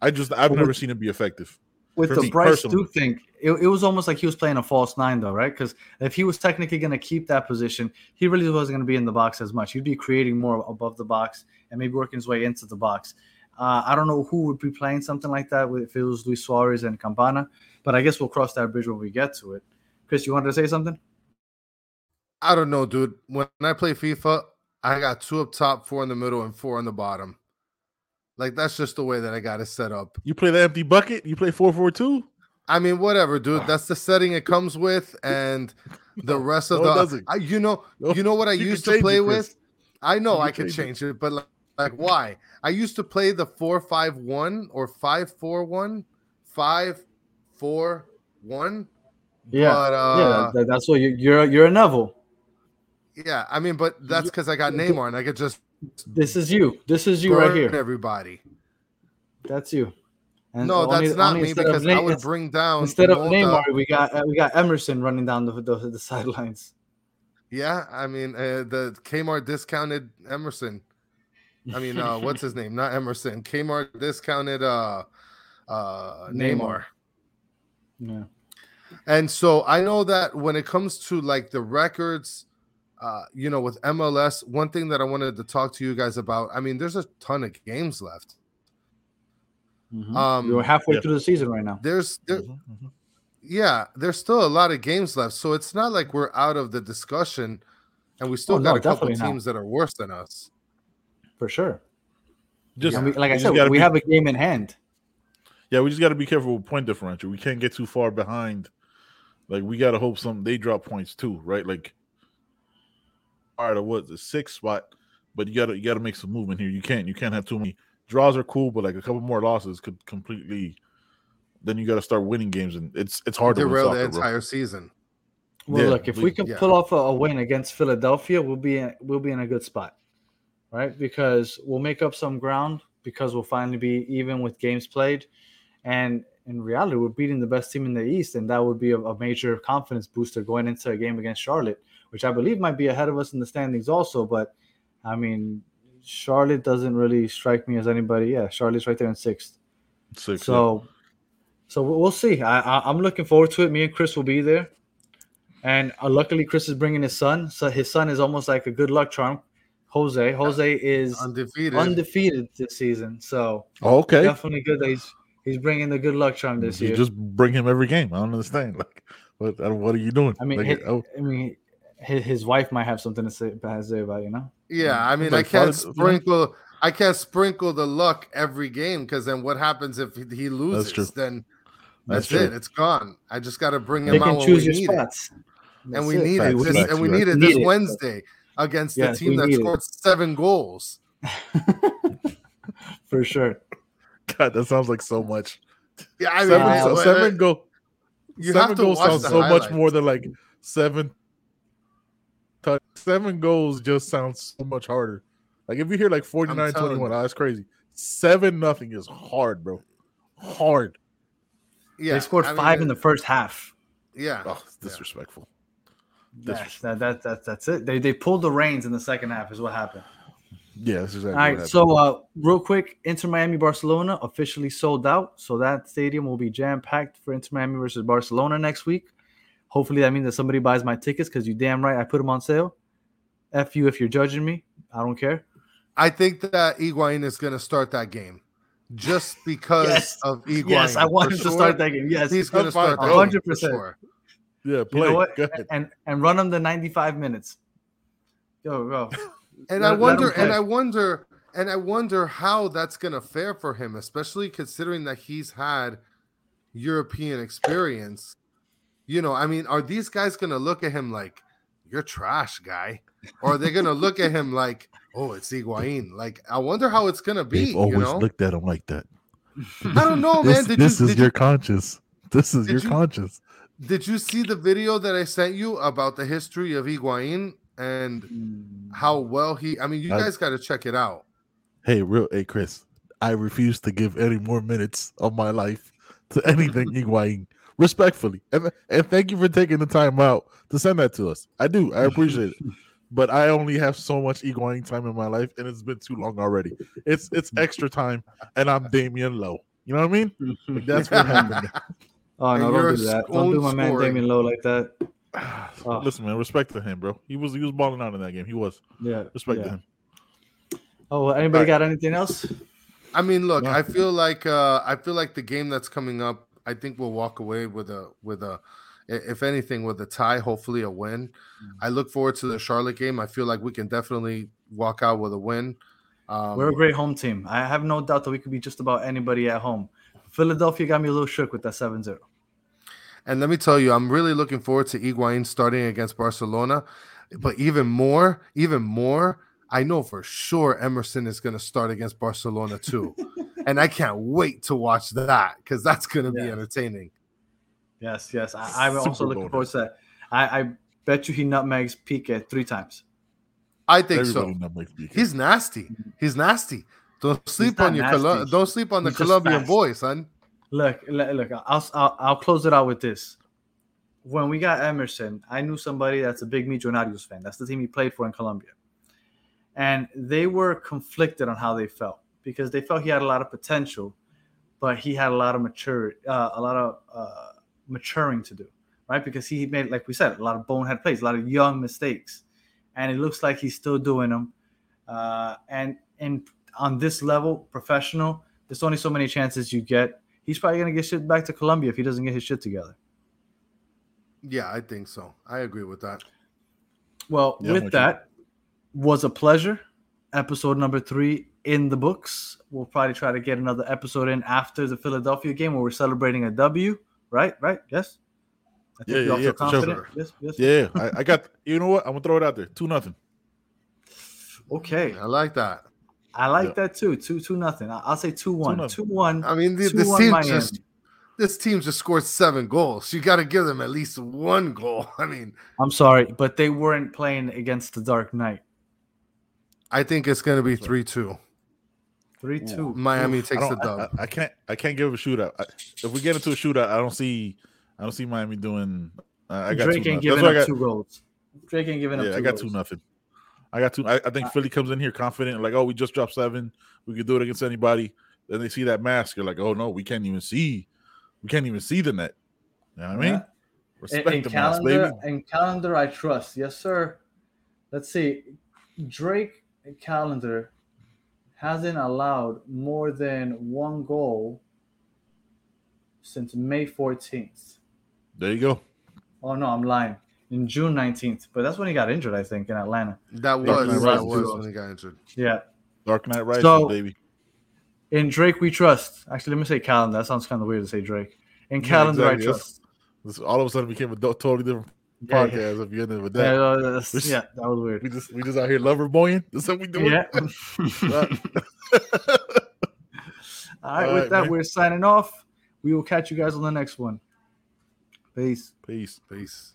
Speaker 2: I just I've never seen it be effective.
Speaker 1: With
Speaker 2: For
Speaker 1: the
Speaker 2: me,
Speaker 1: Bryce
Speaker 2: personally.
Speaker 1: Duke thing, it, it was almost like he was playing a false nine, though, right? Because if he was technically going to keep that position, he really wasn't going to be in the box as much. He'd be creating more above the box and maybe working his way into the box. Uh, I don't know who would be playing something like that if it was Luis Suarez and Campana, but I guess we'll cross that bridge when we get to it. Chris, you wanted to say something?
Speaker 3: I don't know, dude. When I play FIFA, I got two up top, four in the middle, and four on the bottom. Like that's just the way that I got it set up.
Speaker 2: You play the empty bucket. You play four four two.
Speaker 3: I mean, whatever, dude. That's the setting it comes with, and the rest of
Speaker 2: no, it
Speaker 3: the.
Speaker 2: doesn't.
Speaker 3: I, you know,
Speaker 2: No,
Speaker 3: you know what I
Speaker 2: you
Speaker 3: used to play
Speaker 2: it,
Speaker 3: with. I know
Speaker 2: You
Speaker 3: I
Speaker 2: can
Speaker 3: could
Speaker 2: change
Speaker 3: change it, but like, like why? I used to play the four five one or five four one, five four one.
Speaker 1: Yeah,
Speaker 3: but,
Speaker 1: yeah,
Speaker 3: uh,
Speaker 1: that, that's what you, you're. You're a Neville.
Speaker 3: yeah. I mean, but that's because I got Neymar and I could just
Speaker 1: This is you. This is you right here.
Speaker 3: everybody.
Speaker 1: That's you. And
Speaker 3: no,
Speaker 1: only-
Speaker 3: that's not me because I would bring down
Speaker 1: instead of Neymar, we got uh, we got Emerson running down the the, the sidelines.
Speaker 3: Yeah, I mean uh, the Kmart discounted Emerson. I mean, uh, what's his name? Not Emerson. Kmart discounted uh, uh, Neymar.
Speaker 1: Neymar. Yeah.
Speaker 3: And so I know that when it comes to like the records, uh, you know, with MLS, one thing that I wanted to talk to you guys about. I mean, there's a ton of games left.
Speaker 1: Mhm.
Speaker 3: Um,
Speaker 1: We're halfway
Speaker 2: yeah.
Speaker 1: through the season right now.
Speaker 3: There's there,
Speaker 2: Mhm, mhm.
Speaker 3: yeah, there's still a lot of games left. So it's not like we're out of the discussion, and we still
Speaker 1: Oh,
Speaker 3: got
Speaker 1: no,
Speaker 3: a couple
Speaker 1: definitely not.
Speaker 3: teams that are worse than us.
Speaker 1: For sure.
Speaker 2: Just
Speaker 1: And we, like I
Speaker 2: just
Speaker 1: said, we
Speaker 2: be-
Speaker 1: have a game in hand.
Speaker 2: Yeah, we just got to be careful with point differential. We can't get too far behind. Like we got to hope some they drop points too, right? Like, all right, what the sixth spot, but you got to you got to make some movement here. You can't you can't have too many draws are cool, but like a couple more losses could completely. Then you got to start winning games, and it's it's hard to win
Speaker 3: Derail the
Speaker 2: soccer, bro.
Speaker 3: entire season.
Speaker 1: Well,
Speaker 2: Yeah,
Speaker 1: look, if
Speaker 2: we-
Speaker 1: we can
Speaker 3: yeah.
Speaker 1: pull off a, a win against Philadelphia, we'll be in, we'll be in a good spot, right? Because we'll make up some ground because we'll finally be even with games played, and in reality, we're beating the best team in the East, and that would be a, a major confidence booster going into a game against Charlotte, which I believe might be ahead of us in the standings also. But I mean, Charlotte doesn't really strike me as anybody. Yeah, Charlotte's right there in sixth.
Speaker 2: Six, yeah.
Speaker 1: So, so we'll we'll see. I, I I'm looking forward to it. Me and Chris will be there, and uh, luckily Chris is bringing his son. So his son is almost like a good luck charm. Jose. Jose is
Speaker 3: Undefeated.
Speaker 1: undefeated this season, so
Speaker 2: Oh, okay.
Speaker 1: definitely good that he's he's bringing the good luck charm this
Speaker 2: You
Speaker 1: year.
Speaker 2: just bring him every game. I don't understand. Like, what what are you doing?
Speaker 1: I mean,
Speaker 2: Like,
Speaker 1: hi-
Speaker 2: oh,
Speaker 1: I mean, his, his wife might have something to say, to say about it, you know.
Speaker 3: Yeah, I mean,
Speaker 2: Like
Speaker 3: I can't
Speaker 2: father-
Speaker 3: sprinkle. I can't sprinkle the luck every game because then what happens if he- he loses?
Speaker 2: true.
Speaker 3: Then
Speaker 2: That's
Speaker 3: that's, it. It's gone. I just got to bring him
Speaker 1: Pick
Speaker 3: out
Speaker 1: and
Speaker 3: when
Speaker 1: choose
Speaker 3: we
Speaker 1: your
Speaker 3: need it,
Speaker 1: spots,
Speaker 3: and we
Speaker 1: it.
Speaker 3: need
Speaker 2: Facts,
Speaker 3: it. This,
Speaker 2: facts,
Speaker 3: and we need it
Speaker 1: Need
Speaker 3: this
Speaker 1: it.
Speaker 3: Wednesday against
Speaker 1: Yes,
Speaker 3: the team that
Speaker 1: need it.
Speaker 3: scored seven goals.
Speaker 1: for sure.
Speaker 2: God, that sounds like so much.
Speaker 3: Yeah, I mean,
Speaker 2: seven,
Speaker 1: uh,
Speaker 2: so seven go.
Speaker 3: you
Speaker 2: seven
Speaker 3: have to
Speaker 2: goals
Speaker 3: watch
Speaker 2: sounds
Speaker 3: the
Speaker 2: so much more than like seven. Touch- Seven goals just sounds so much harder. Like if you hear like 49 21, oh, that's crazy. Seven nothing is hard, bro. Hard.
Speaker 3: Yeah,
Speaker 1: they scored
Speaker 3: I mean,
Speaker 1: five in the first half.
Speaker 3: Yeah,
Speaker 2: Oh, it's disrespectful.
Speaker 1: Yes, that, that, that, that's it. They, they pulled the reins in the second half, is what happened.
Speaker 2: Yeah, that's exactly
Speaker 1: All
Speaker 2: what happened.
Speaker 1: so uh, real quick, Inter Miami Barcelona officially sold out, so that stadium will be jam packed for Inter Miami versus Barcelona next week. Hopefully, that means that somebody buys my tickets because you damn right I put them on sale. F you if you're judging me, I don't care.
Speaker 3: I think that Higuain is going to start that game just because
Speaker 1: Yes.
Speaker 3: of Higuain.
Speaker 1: yes, I want
Speaker 3: For
Speaker 1: him to start that game. Yes,
Speaker 3: He's going to
Speaker 2: I'm
Speaker 3: start that
Speaker 1: A
Speaker 3: game,
Speaker 1: hundred
Speaker 3: for
Speaker 1: percent.
Speaker 3: sure.
Speaker 2: yeah,
Speaker 1: you
Speaker 2: play.
Speaker 1: know what?
Speaker 2: Go ahead.
Speaker 1: And and run them the 95 minutes. Go go.
Speaker 3: And
Speaker 1: Let-
Speaker 3: I wonder, and I wonder, and I wonder how that's going to fare for him, especially considering that he's had European experience. You know, I mean, are these guys going to look at him like you're trash, guy, or are they going to look at him like, oh, it's Higuain? Like, I wonder how it's going to be.
Speaker 2: They've
Speaker 3: You
Speaker 2: always
Speaker 3: know,
Speaker 2: looked at him like that.
Speaker 3: I don't know, man.
Speaker 2: this
Speaker 3: Did
Speaker 2: this
Speaker 3: you
Speaker 2: is your
Speaker 3: you,
Speaker 2: conscience. This is your
Speaker 3: you-
Speaker 2: conscience.
Speaker 3: did you see the video that I sent you about the history of Higuain and
Speaker 1: Mm.
Speaker 3: how well he? I mean, you
Speaker 2: I-
Speaker 3: guys got to check it out.
Speaker 2: Hey, real, hey, Chris. I refuse to give any more minutes of my life to anything Higuain. Respectfully, and and thank you for taking the time out to send that to us. I do, I appreciate it. But I only have so much Higuain time in my life, and it's been too long already. It's it's extra time, and I'm Damion Lowe. You know what I mean? Like, that's what happened.
Speaker 1: Oh no,
Speaker 3: you're
Speaker 1: don't do that. Don't do my man
Speaker 3: scoring.
Speaker 1: Damion Lowe like that. Oh.
Speaker 2: Listen, man, respect to him, bro. He was he was balling out in that game. He was
Speaker 1: Yeah.
Speaker 2: respect
Speaker 1: yeah.
Speaker 2: to him.
Speaker 1: Oh, well, anybody
Speaker 3: Alright.
Speaker 1: got anything else?
Speaker 3: I mean, look,
Speaker 2: No.
Speaker 3: I feel like uh I feel like the game that's coming up, I think we'll walk away with a with a If anything, with a tie, hopefully a win. I look forward to the Charlotte game. I feel like we can definitely walk out with a win. Um,
Speaker 1: We're a great home team. I have no doubt that we could be just about anybody at home. Philadelphia got me a little shook with that 7-0.
Speaker 3: And let me tell you, I'm really looking forward to Higuain starting against Barcelona. But even more, even more, I know for sure Emerson is going to start against Barcelona too. and I can't wait to watch that because that's going to be entertaining.
Speaker 1: Yes, yes. I, I'm also looking
Speaker 2: bonus.
Speaker 1: forward to that. I, I bet you he nutmegs Piqué three times.
Speaker 3: I think
Speaker 2: Everybody
Speaker 3: so.
Speaker 2: know Mike Beacon.
Speaker 3: He's nasty. He's nasty. Don't sleep on your Colo- don't sleep on the
Speaker 1: He's
Speaker 3: Colombian boy, son.
Speaker 1: Look, look, look I'll, I'll I'll close it out with this. When we got Emerson, I knew somebody that's a big Millonarios fan. That's the team he played for in Colombia, and they were conflicted on how they felt because they felt he had a lot of potential, but he had a lot of mature, uh, a lot of uh, maturing to do, right? Because he made, like we said, a lot of bonehead plays, a lot of young mistakes, and it looks like he's still doing them. Uh, and and on this level, professional, there's only so many chances you get. He's probably gonna get shit back to Colombia if he doesn't get his shit together.
Speaker 3: Yeah, I think so. I agree with that.
Speaker 1: Well,
Speaker 2: Yeah,
Speaker 1: with
Speaker 2: with you.
Speaker 1: that, was a pleasure. Episode number three in the books. We'll probably try to get another episode in after the Philadelphia game where we're celebrating a W. Right, right, yes. I
Speaker 2: Yeah,
Speaker 1: we
Speaker 2: yeah,
Speaker 1: all
Speaker 2: yeah,
Speaker 1: feel
Speaker 2: for sure.
Speaker 1: Yes, yes.
Speaker 2: Yeah, I, I got. You know what? I'm gonna throw it out there. Two nothing.
Speaker 1: Okay,
Speaker 3: I like that.
Speaker 1: I like
Speaker 2: Yeah.
Speaker 1: that too. Two, two, nothing. I- I'll say two, one.
Speaker 2: nothing.
Speaker 1: Two, one.
Speaker 3: I mean, the,
Speaker 1: Two
Speaker 3: this
Speaker 1: one
Speaker 3: team
Speaker 1: Miami.
Speaker 3: just this team just scored seven goals. You got to give them at least one goal. I mean,
Speaker 1: I'm sorry, but they weren't playing against the Dark Knight.
Speaker 3: I think it's going to be three two.
Speaker 1: Three, two.
Speaker 3: Miami
Speaker 2: I,
Speaker 3: takes the
Speaker 2: don't, I,
Speaker 3: dub.
Speaker 2: I, I can't. I can't give a shootout. I, if we get into a shootout, I don't see. I don't see Miami doing. Uh, I got
Speaker 1: Drake
Speaker 2: two
Speaker 1: ain't
Speaker 2: nothing.
Speaker 1: giving up
Speaker 2: I got,
Speaker 1: two goals. Drake ain't giving up
Speaker 2: Yeah,
Speaker 1: two
Speaker 2: I got
Speaker 1: goals.
Speaker 2: two nothing. I got two. I, I think
Speaker 1: Uh,
Speaker 2: Philly comes in here confident, like, oh, we just dropped seven. We could do it against anybody. Then they see that mask. You're like, oh no, we can't even see. We can't even see the net. You know what I mean?
Speaker 1: Yeah.
Speaker 2: Respect
Speaker 1: in, in
Speaker 2: the mask,
Speaker 1: Callender,
Speaker 2: baby.
Speaker 1: in Callender, I trust. Yes, sir. Let's see. Drake Callender hasn't allowed more than one goal since May 14th.
Speaker 2: There you go.
Speaker 1: Oh no, I'm lying. In June 19th, but that's when he got injured, I think, in Atlanta.
Speaker 3: That was
Speaker 2: Knight
Speaker 3: that
Speaker 2: Rises.
Speaker 3: was when he got injured.
Speaker 1: Yeah.
Speaker 2: Dark Knight Rises,
Speaker 1: So-
Speaker 2: baby.
Speaker 1: In Drake, we trust. Actually, let me say Callender. That sounds kind of weird to say Drake. In
Speaker 2: Yeah,
Speaker 1: Callender,
Speaker 2: exactly.
Speaker 1: I trust.
Speaker 2: This all of a sudden became a do- totally different
Speaker 1: Yeah, yeah.
Speaker 2: podcast. If you ended with
Speaker 1: Yeah,
Speaker 2: that,
Speaker 1: uh, that's- yeah, that was weird.
Speaker 2: we just we just out here lover boying. That's what we doing.
Speaker 1: Yeah. All right,
Speaker 2: All
Speaker 1: with that,
Speaker 2: man.
Speaker 1: we're signing off. We will catch you guys on the next one. Peace.
Speaker 2: Peace.
Speaker 3: Peace.